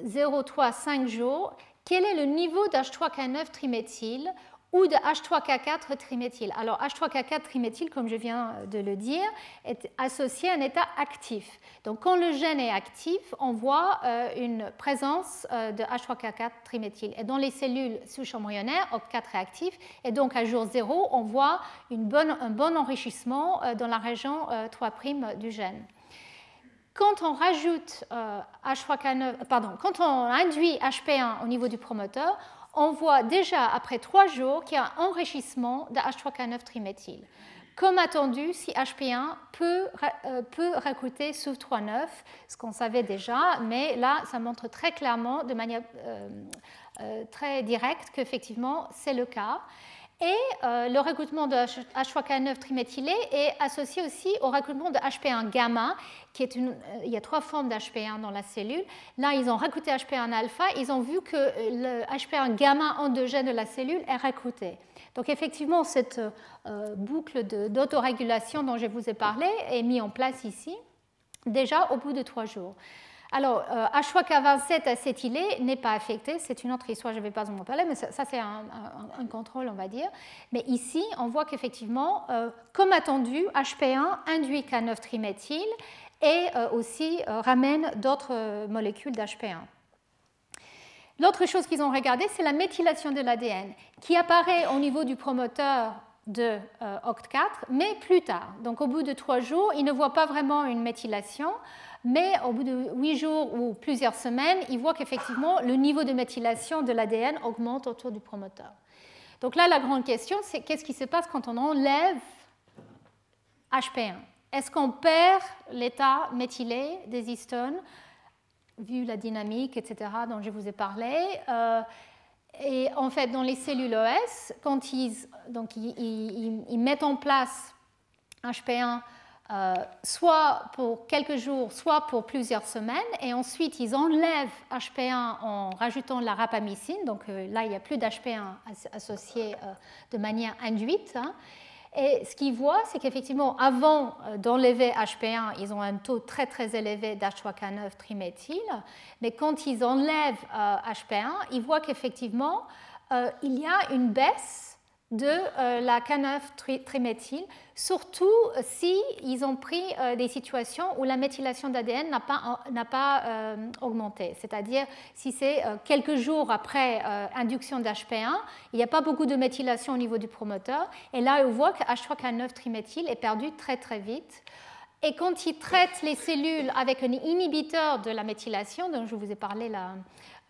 0,3, 5 jours, quel est le niveau d'H3K9 triméthyle ou de H3K4 triméthyle? Alors H3K4 triméthyle, comme je viens de le dire, est associé à un état actif. Donc quand le gène est actif, on voit euh, une présence euh, de' triméthyle. Et dans les cellules souches embryonnaires, OCT4 est actif, et donc à jour 0, on voit un bon enrichissement euh, dans la région 3' du gène. Quand on rajoute H3K9, pardon, quand on induit HP1 au niveau du promoteur, on voit déjà après trois jours qu'il y a un enrichissement de H3K9 triméthyle. Comme attendu, si HP1 peut, euh, peut recruter SUV39, ce qu'on savait déjà, mais là, ça montre très clairement, de manière euh, euh, très directe, qu'effectivement, c'est le cas. Et euh, le recrutement de H3K9 triméthylé est associé aussi au recrutement de HP1 gamma, qui est une, euh, il y a trois formes d'HP1 dans la cellule. Là, ils ont recruté HP1 alpha, ils ont vu que le HP1 gamma endogène de la cellule est recruté. Donc effectivement, cette euh, boucle d'autorégulation dont je vous ai parlé est mise en place ici, déjà au bout de trois jours. Alors, H3K27 euh, acétylé n'est pas affecté, c'est une autre histoire, je ne vais pas en parler, mais ça, c'est un, contrôle, on va dire. Mais ici, on voit qu'effectivement, euh, comme attendu, HP1 induit K9 triméthyle et euh, aussi ramène d'autres molécules d'HP1. L'autre chose qu'ils ont regardé, c'est la méthylation de l'ADN, qui apparaît au niveau du promoteur de OCT4, mais plus tard. Donc au bout de trois jours, ils ne voient pas vraiment une méthylation mais au bout de huit jours ou plusieurs semaines, il voit qu'effectivement le niveau de méthylation de l'ADN augmente autour du promoteur. Donc là, la grande question, c'est qu'est-ce qui se passe quand on enlève HP1 Est-ce qu'on perd l'état méthylé des histones, vu la dynamique, etc., dont je vous ai parlé? Euh, Et en fait, dans les cellules OS, quand ils, donc, ils mettent en place HP1 euh, soit pour quelques jours, soit pour plusieurs semaines, et ensuite ils enlèvent HP1 en rajoutant la rapamycine, donc euh, là il n'y a plus d'HP1 associé euh, de manière induite. Hein. Et ce qu'ils voient, c'est qu'effectivement, avant d'enlever HP1, ils ont un taux très très élevé d'H3K9 triméthyle, mais quand ils enlèvent HP1, ils voient qu'effectivement, il y a une baisse de euh, la K9 triméthyle, surtout si ont pris euh, des situations où la méthylation d'ADN n'a pas, pas euh, augmenté. C'est-à-dire si c'est quelques jours après induction d'HP1, il n'y a pas beaucoup de méthylation au niveau du promoteur. Et là, on voit que H3K9 triméthyle est perdu très très vite. Et quand ils traitent les cellules avec un inhibiteur de la méthylation, dont je vous ai parlé euh,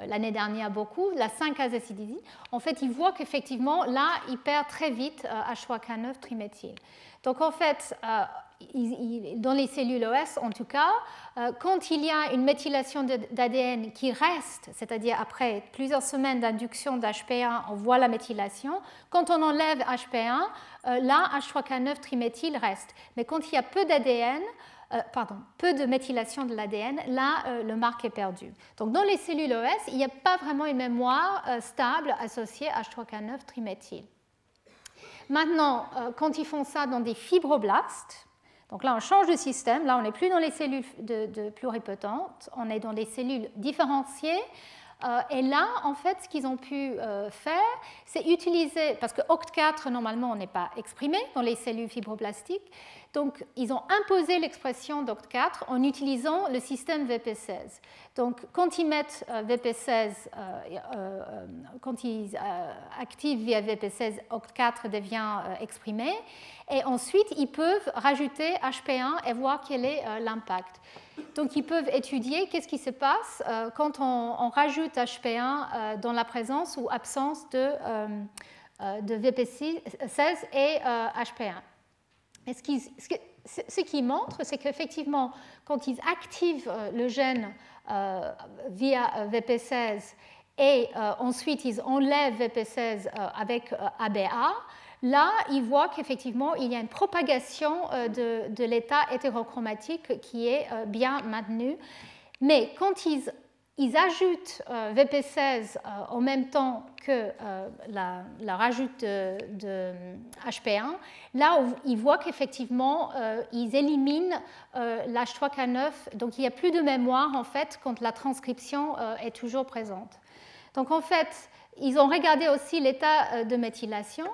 l'année dernière beaucoup, la 5-azacidine, en fait, il voit qu'effectivement, là, il perd très vite H3K9 euh, triméthyle. Donc, en fait, euh, dans les cellules OS, en tout cas, quand il y a une méthylation d'ADN qui reste, c'est-à-dire après plusieurs semaines d'induction d'HP1, on voit la méthylation. Quand on enlève HP1, là, H3K9 triméthyle reste. Mais quand il y a peu d'ADN, pardon, peu de méthylation de l'ADN, là, le marque est perdu. Donc, dans les cellules OS, il n'y a pas vraiment une mémoire stable associée à H3K9 triméthyle. Maintenant, quand ils font ça dans des fibroblastes, donc là, on change de système. Là, on n'est plus dans les cellules pluripotentes, on est dans des cellules différenciées. Euh, et là, en fait, ce qu'ils ont pu euh, faire, c'est utiliser, parce que OCT4, normalement, n'est pas exprimé dans les cellules fibroblastiques, donc, ils ont imposé l'expression d'OCT4 en utilisant le système VP16. Donc, quand ils mettent euh, VP16, euh, euh, quand ils activent via VP16, OCT4 devient exprimé. Et ensuite, ils peuvent rajouter HP1 et voir quel est l'impact. Donc, ils peuvent étudier qu'est-ce qui se passe quand on, rajoute HP1 dans la présence ou absence de, de VP16 et HP1 ce, qui montre, c'est qu'effectivement, quand ils activent euh, le gène euh, via euh, VP16 et ensuite ils enlèvent VP16 avec ABA, là, ils voient qu'effectivement, il y a une propagation de, de l'état hétérochromatique qui est bien maintenu. Mais quand ils ils ajoutent euh, VP16 euh, en même temps que euh, la, rajoute de, HP1, là ils voient qu'effectivement ils éliminent l'H3K9, donc il n'y a plus de mémoire en fait quand la transcription est toujours présente. Donc en fait, ils ont regardé aussi l'état de méthylation.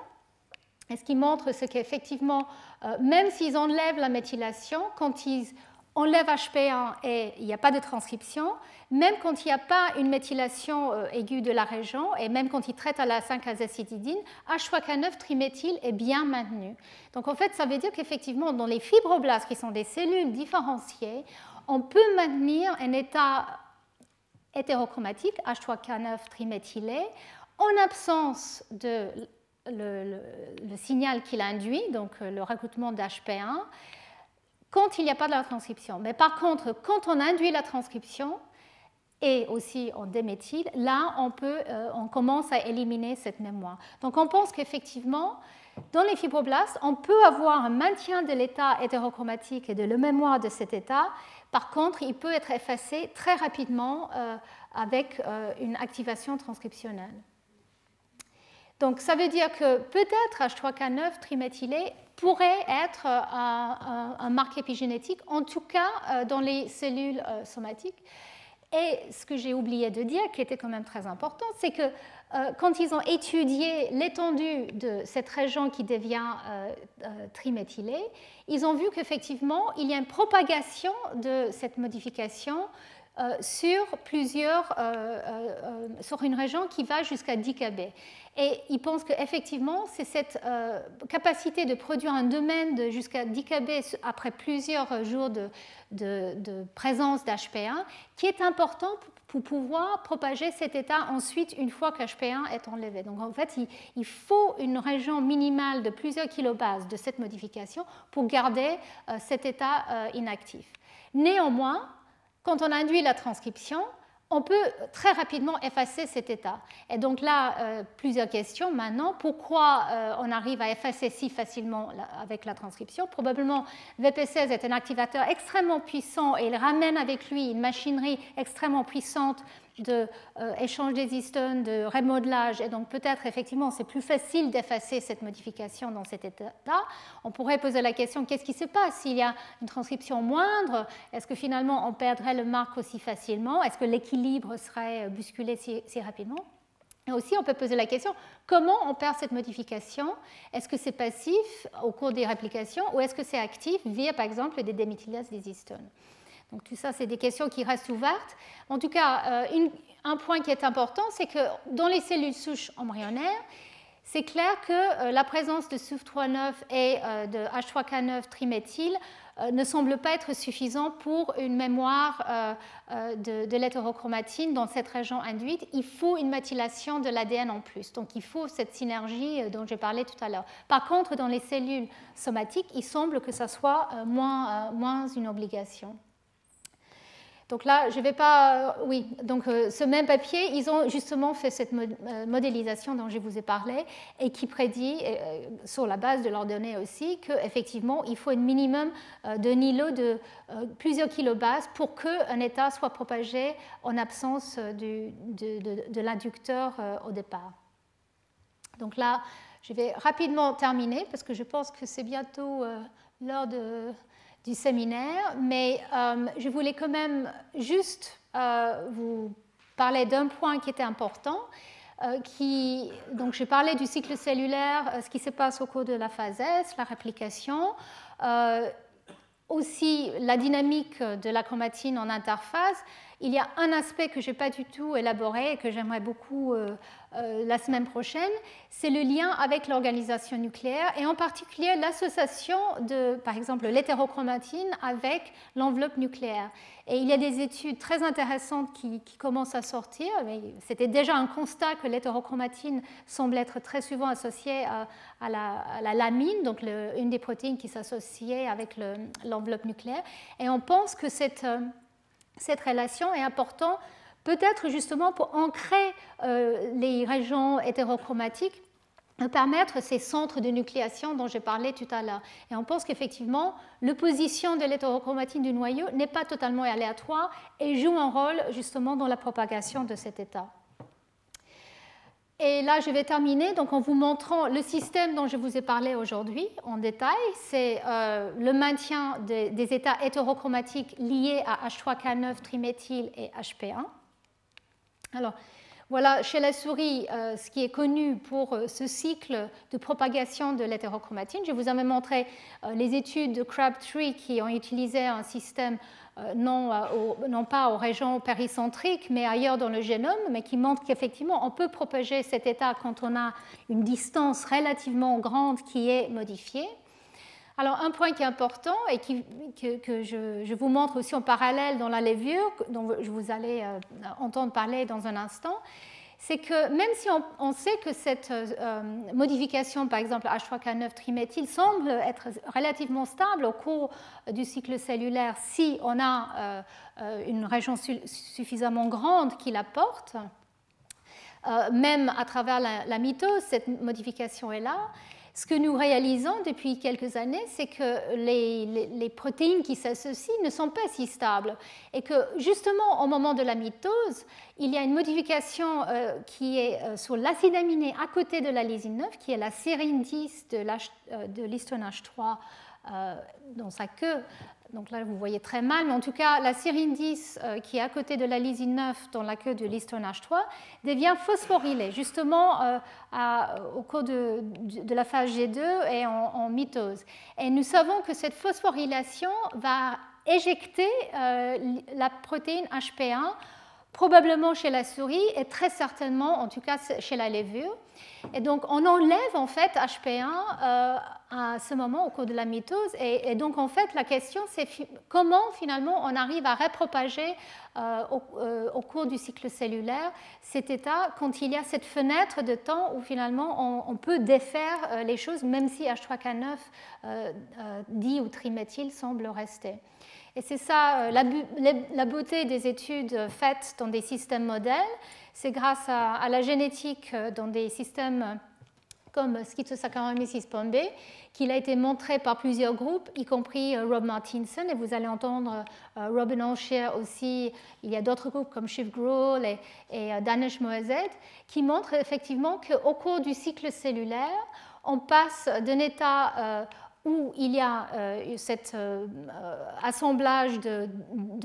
Et ce qui montre, c'est qu'effectivement, même s'ils enlèvent la méthylation, quand ils enlève HP1 et il n'y a pas de transcription, même quand il n'y a pas une méthylation euh, aiguë de la région, et même quand il traite à la 5-azécididine, H3K9 triméthyle est bien maintenu. Donc en fait, ça veut dire qu'effectivement, dans les fibroblastes, qui sont des cellules différenciées, on peut maintenir un état hétérochromatique, H3K9 triméthylé, en absence de le, le signal qu'il induit, donc euh, le recrutement d'HP1, quand il n'y a pas de la transcription. Mais par contre, quand on induit la transcription, et aussi en déméthyle, là, on, peut, euh, on commence à éliminer cette mémoire. Donc on pense qu'effectivement, dans les fibroblastes, on peut avoir un maintien de l'état hétérochromatique et de la mémoire de cet état. Par contre, il peut être effacé très rapidement euh, avec euh, une activation transcriptionnelle. Donc ça veut dire que peut-être H3K9 triméthylé pourrait être un, un, marque épigénétique, en tout cas euh, dans les cellules euh, somatiques. Et ce que j'ai oublié de dire, qui était quand même très important, c'est que euh, quand ils ont étudié l'étendue de cette région qui devient triméthylée, ils ont vu qu'effectivement, il y a une propagation de cette modification sur plusieurs, sur une région qui va jusqu'à 10 kb. Et ils pensent qu'effectivement, c'est cette euh, capacité de produire un domaine jusqu'à 10 kb après plusieurs jours de, présence d'HP1 qui est important pour pouvoir propager cet état ensuite une fois qu'HP1 est enlevé. Donc en fait, il, faut une région minimale de plusieurs kilobases de cette modification pour garder euh, cet état euh, inactif. Néanmoins, quand on induit la transcription, on peut très rapidement effacer cet état. Et donc là, euh, plusieurs questions maintenant. Pourquoi euh, on arrive à effacer si facilement avec la transcription? Probablement, VP16 est un activateur extrêmement puissant et il ramène avec lui une machinerie extrêmement puissante d'échange euh, des histones, de remodelage, et donc peut-être effectivement c'est plus facile d'effacer cette modification dans cet état-là. On pourrait poser la question qu'est-ce qui se passe s'il y a une transcription moindre? Est-ce que finalement on perdrait le marque aussi facilement? Est-ce que l'équilibre serait bousculé si, rapidement? Et aussi, on peut poser la question comment on perd cette modification? Est-ce que c'est passif au cours des réplications ou est-ce que c'est actif via, par exemple, des déméthylases des histones? Donc tout ça, c'est des questions qui restent ouvertes. En tout cas, euh, un point qui est important, c'est que dans les cellules souches embryonnaires, c'est clair que euh, la présence de SUF39 et euh, de H3K9 triméthyle ne semble pas être suffisant pour une mémoire de, de l'hétérochromatine dans cette région induite. Il faut une méthylation de l'ADN en plus. Donc il faut cette synergie dont j'ai parlé tout à l'heure. Par contre, dans les cellules somatiques, il semble que ça soit moins, moins une obligation. Donc là, je ne vais pas. Oui, donc euh, ce même papier, ils ont justement fait cette euh, modélisation dont je vous ai parlé et qui prédit, euh, sur la base de leurs données aussi, qu'effectivement, il faut un minimum de nilo de plusieurs kilobases pour qu'un état soit propagé en absence de, de l'inducteur au départ. Donc là, je vais rapidement terminer parce que je pense que c'est bientôt l'heure de du séminaire, mais euh, je voulais quand même juste euh, vous parler d'un point qui était important. Euh, qui, donc j'ai parlé du cycle cellulaire, ce qui se passe au cours de la phase S, la réplication, aussi la dynamique de la chromatine en interface. Il y a un aspect que je n'ai pas du tout élaboré et que j'aimerais beaucoup euh, la semaine prochaine, c'est le lien avec l'organisation nucléaire et en particulier l'association de, par exemple, l'hétérochromatine avec l'enveloppe nucléaire. Et il y a des études très intéressantes qui, commencent à sortir, c'était déjà un constat que l'hétérochromatine semble être très souvent associée à, la, lamine, donc une des protéines qui s'associait avec l'enveloppe nucléaire. Et on pense que cette, euh, cette relation est importante peut-être justement pour ancrer euh, les régions hétérochromatiques permettre ces centres de nucléation dont j'ai parlé tout à l'heure. Et on pense qu'effectivement, l'opposition de l'hétérochromatine du noyau n'est pas totalement aléatoire et joue un rôle justement dans la propagation de cet état. Et là, je vais terminer donc, en vous montrant le système dont je vous ai parlé aujourd'hui en détail. C'est euh, le maintien des états hétérochromatiques liés à H3K9 triméthyl et HP1. Alors, voilà, chez la souris, euh, ce qui est connu pour euh, ce cycle de propagation de l'hétérochromatine. Je vous avais montré euh, les études de Crabtree qui ont utilisé un système non, non, pas aux régions péricentriques, mais ailleurs dans le génome, mais qui montrent qu'effectivement, on peut propager cet état quand on a une distance relativement grande qui est modifiée. Alors, un point qui est important et que, je, vous montre aussi en parallèle dans la levure, dont je vous allez euh, entendre parler dans un instant, c'est que même si on, sait que cette euh, modification, par exemple H3K9 triméthyl, semble être relativement stable au cours du cycle cellulaire si on a euh, une région suffisamment grande qui la porte, même à travers la, la mitose, cette modification est là. Ce que nous réalisons depuis quelques années, c'est que les, protéines qui s'associent ne sont pas si stables. Et que justement au moment de la mitose, il y a une modification euh, qui est euh, sur l'acide aminé à côté de la lysine 9, qui est la sérine 10 de l'histone H3 euh, dans sa queue donc là vous voyez très mal, mais en tout cas la sérine 10 euh, qui est à côté de la lysine 9 dans la queue de l'histone H3 devient phosphorylée justement euh, au cours de, la phase G2 et en, mitose. Et nous savons que cette phosphorylation va éjecter euh, la protéine HP1 probablement chez la souris et très certainement en tout cas chez la levure. Et donc on enlève en fait HP1 euh, à ce moment au cours de la mitose. Et, donc en fait la question c'est comment finalement on arrive à repropager euh, euh, au, cours du cycle cellulaire cet état quand il y a cette fenêtre de temps où finalement on, peut défaire les choses même si H3K9 dit ou triméthyl semble rester. Et c'est ça la, beauté des études faites dans des systèmes modèles c'est grâce à, la génétique euh, dans des systèmes euh, comme Schizosaccharomyces pombe qu'il a été montré par plusieurs groupes, y compris euh, Rob Martinson, et vous allez entendre Robin Olsher aussi, il y a d'autres groupes comme Shiv Grohl et, et Danish Moazed, qui montrent effectivement qu'au cours du cycle cellulaire, on passe d'un état où il y a euh, cet euh, assemblage de,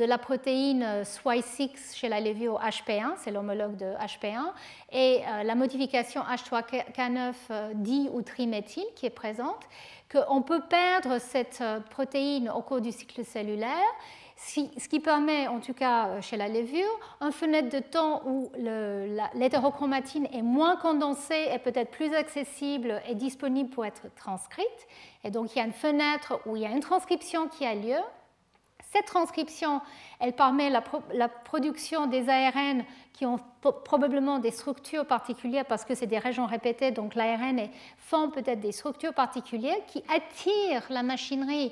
la protéine SWI6 chez la lévio HP1, c'est l'homologue de HP1, et euh, la modification H3K9 di ou triméthyle qui est présente, qu'on peut perdre cette protéine au cours du cycle cellulaire ce qui permet, en tout cas euh, chez la levure, une fenêtre de temps où l'hétérochromatine est moins condensée et peut-être plus accessible et disponible pour être transcrite. Et donc il y a une fenêtre où il y a une transcription qui a lieu. Cette transcription, elle permet la, la production des ARN qui ont probablement des structures particulières parce que c'est des régions répétées, donc l'ARN font peut-être des structures particulières qui attirent la machinerie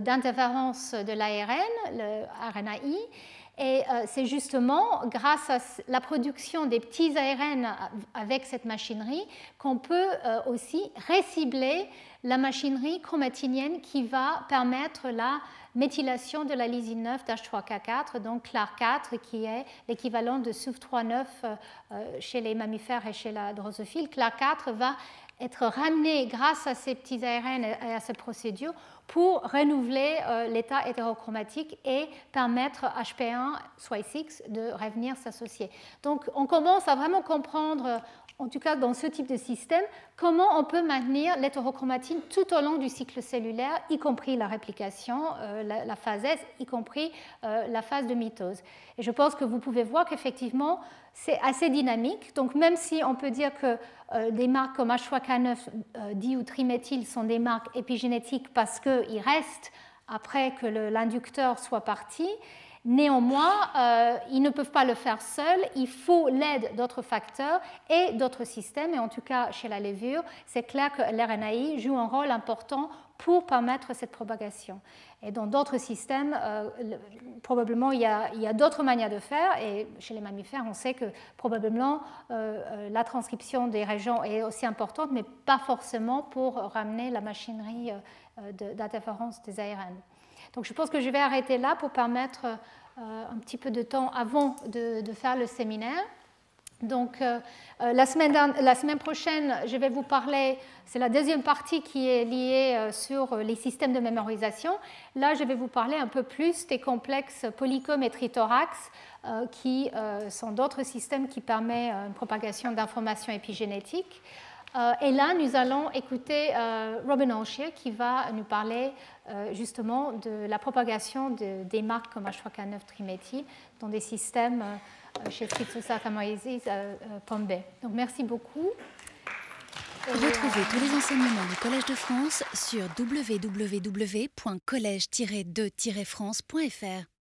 d'interférence de l'ARN, le RNAi, et euh, c'est justement grâce à la production des petits ARN avec cette machinerie qu'on peut euh, aussi récibler la machinerie chromatinienne qui va permettre la méthylation de la lysine 9 d'H3K4, donc CLAR4, qui est l'équivalent de SUF39 euh, chez les mammifères et chez la drosophile. CLAR4 va être ramené grâce à ces petits ARN et à cette procédure pour renouveler euh, l'état hétérochromatique et permettre HP1, soit 6 de revenir s'associer. Donc on commence à vraiment comprendre, en tout cas dans ce type de système, comment on peut maintenir l'hétérochromatine tout au long du cycle cellulaire, y compris la réplication, euh, la, phase S, y compris euh, la phase de mitose. Et je pense que vous pouvez voir qu'effectivement, c'est assez dynamique. Donc même si on peut dire que euh, des marques comme H3K9 euh, ou triméthyl sont des marques épigénétiques parce qu'ils restent après que l'inducteur soit parti, Néanmoins, euh, ils ne peuvent pas le faire seuls, il faut l'aide d'autres facteurs et d'autres systèmes, et en tout cas chez la levure, c'est clair que l'RNAi joue un rôle important pour permettre cette propagation. Et dans d'autres systèmes, euh, probablement il y a, d'autres manières de faire. Et chez les mammifères, on sait que probablement euh, euh, la transcription des régions est aussi importante, mais pas forcément pour ramener la machinerie d'interférence des ARN. Donc je pense que je vais arrêter là pour permettre un petit peu de temps avant de faire le séminaire. Donc, euh, euh, la, semaine, prochaine, je vais vous parler, c'est la deuxième partie qui est liée euh, sur les systèmes de mémorisation. Là, je vais vous parler un peu plus des complexes polycom et trithorax, qui sont d'autres systèmes qui permettent une propagation d'informations épigénétiques. et là, nous allons écouter Robin Olshier qui va nous parler justement de la propagation de, des marques comme H3K9 triméthyl dans des systèmes chez Tritsusa Kamaizis euh, euh, Pombe. Donc merci beaucoup. Retrouvez tous les enseignements du Collège de France sur www.collège-2-france.fr.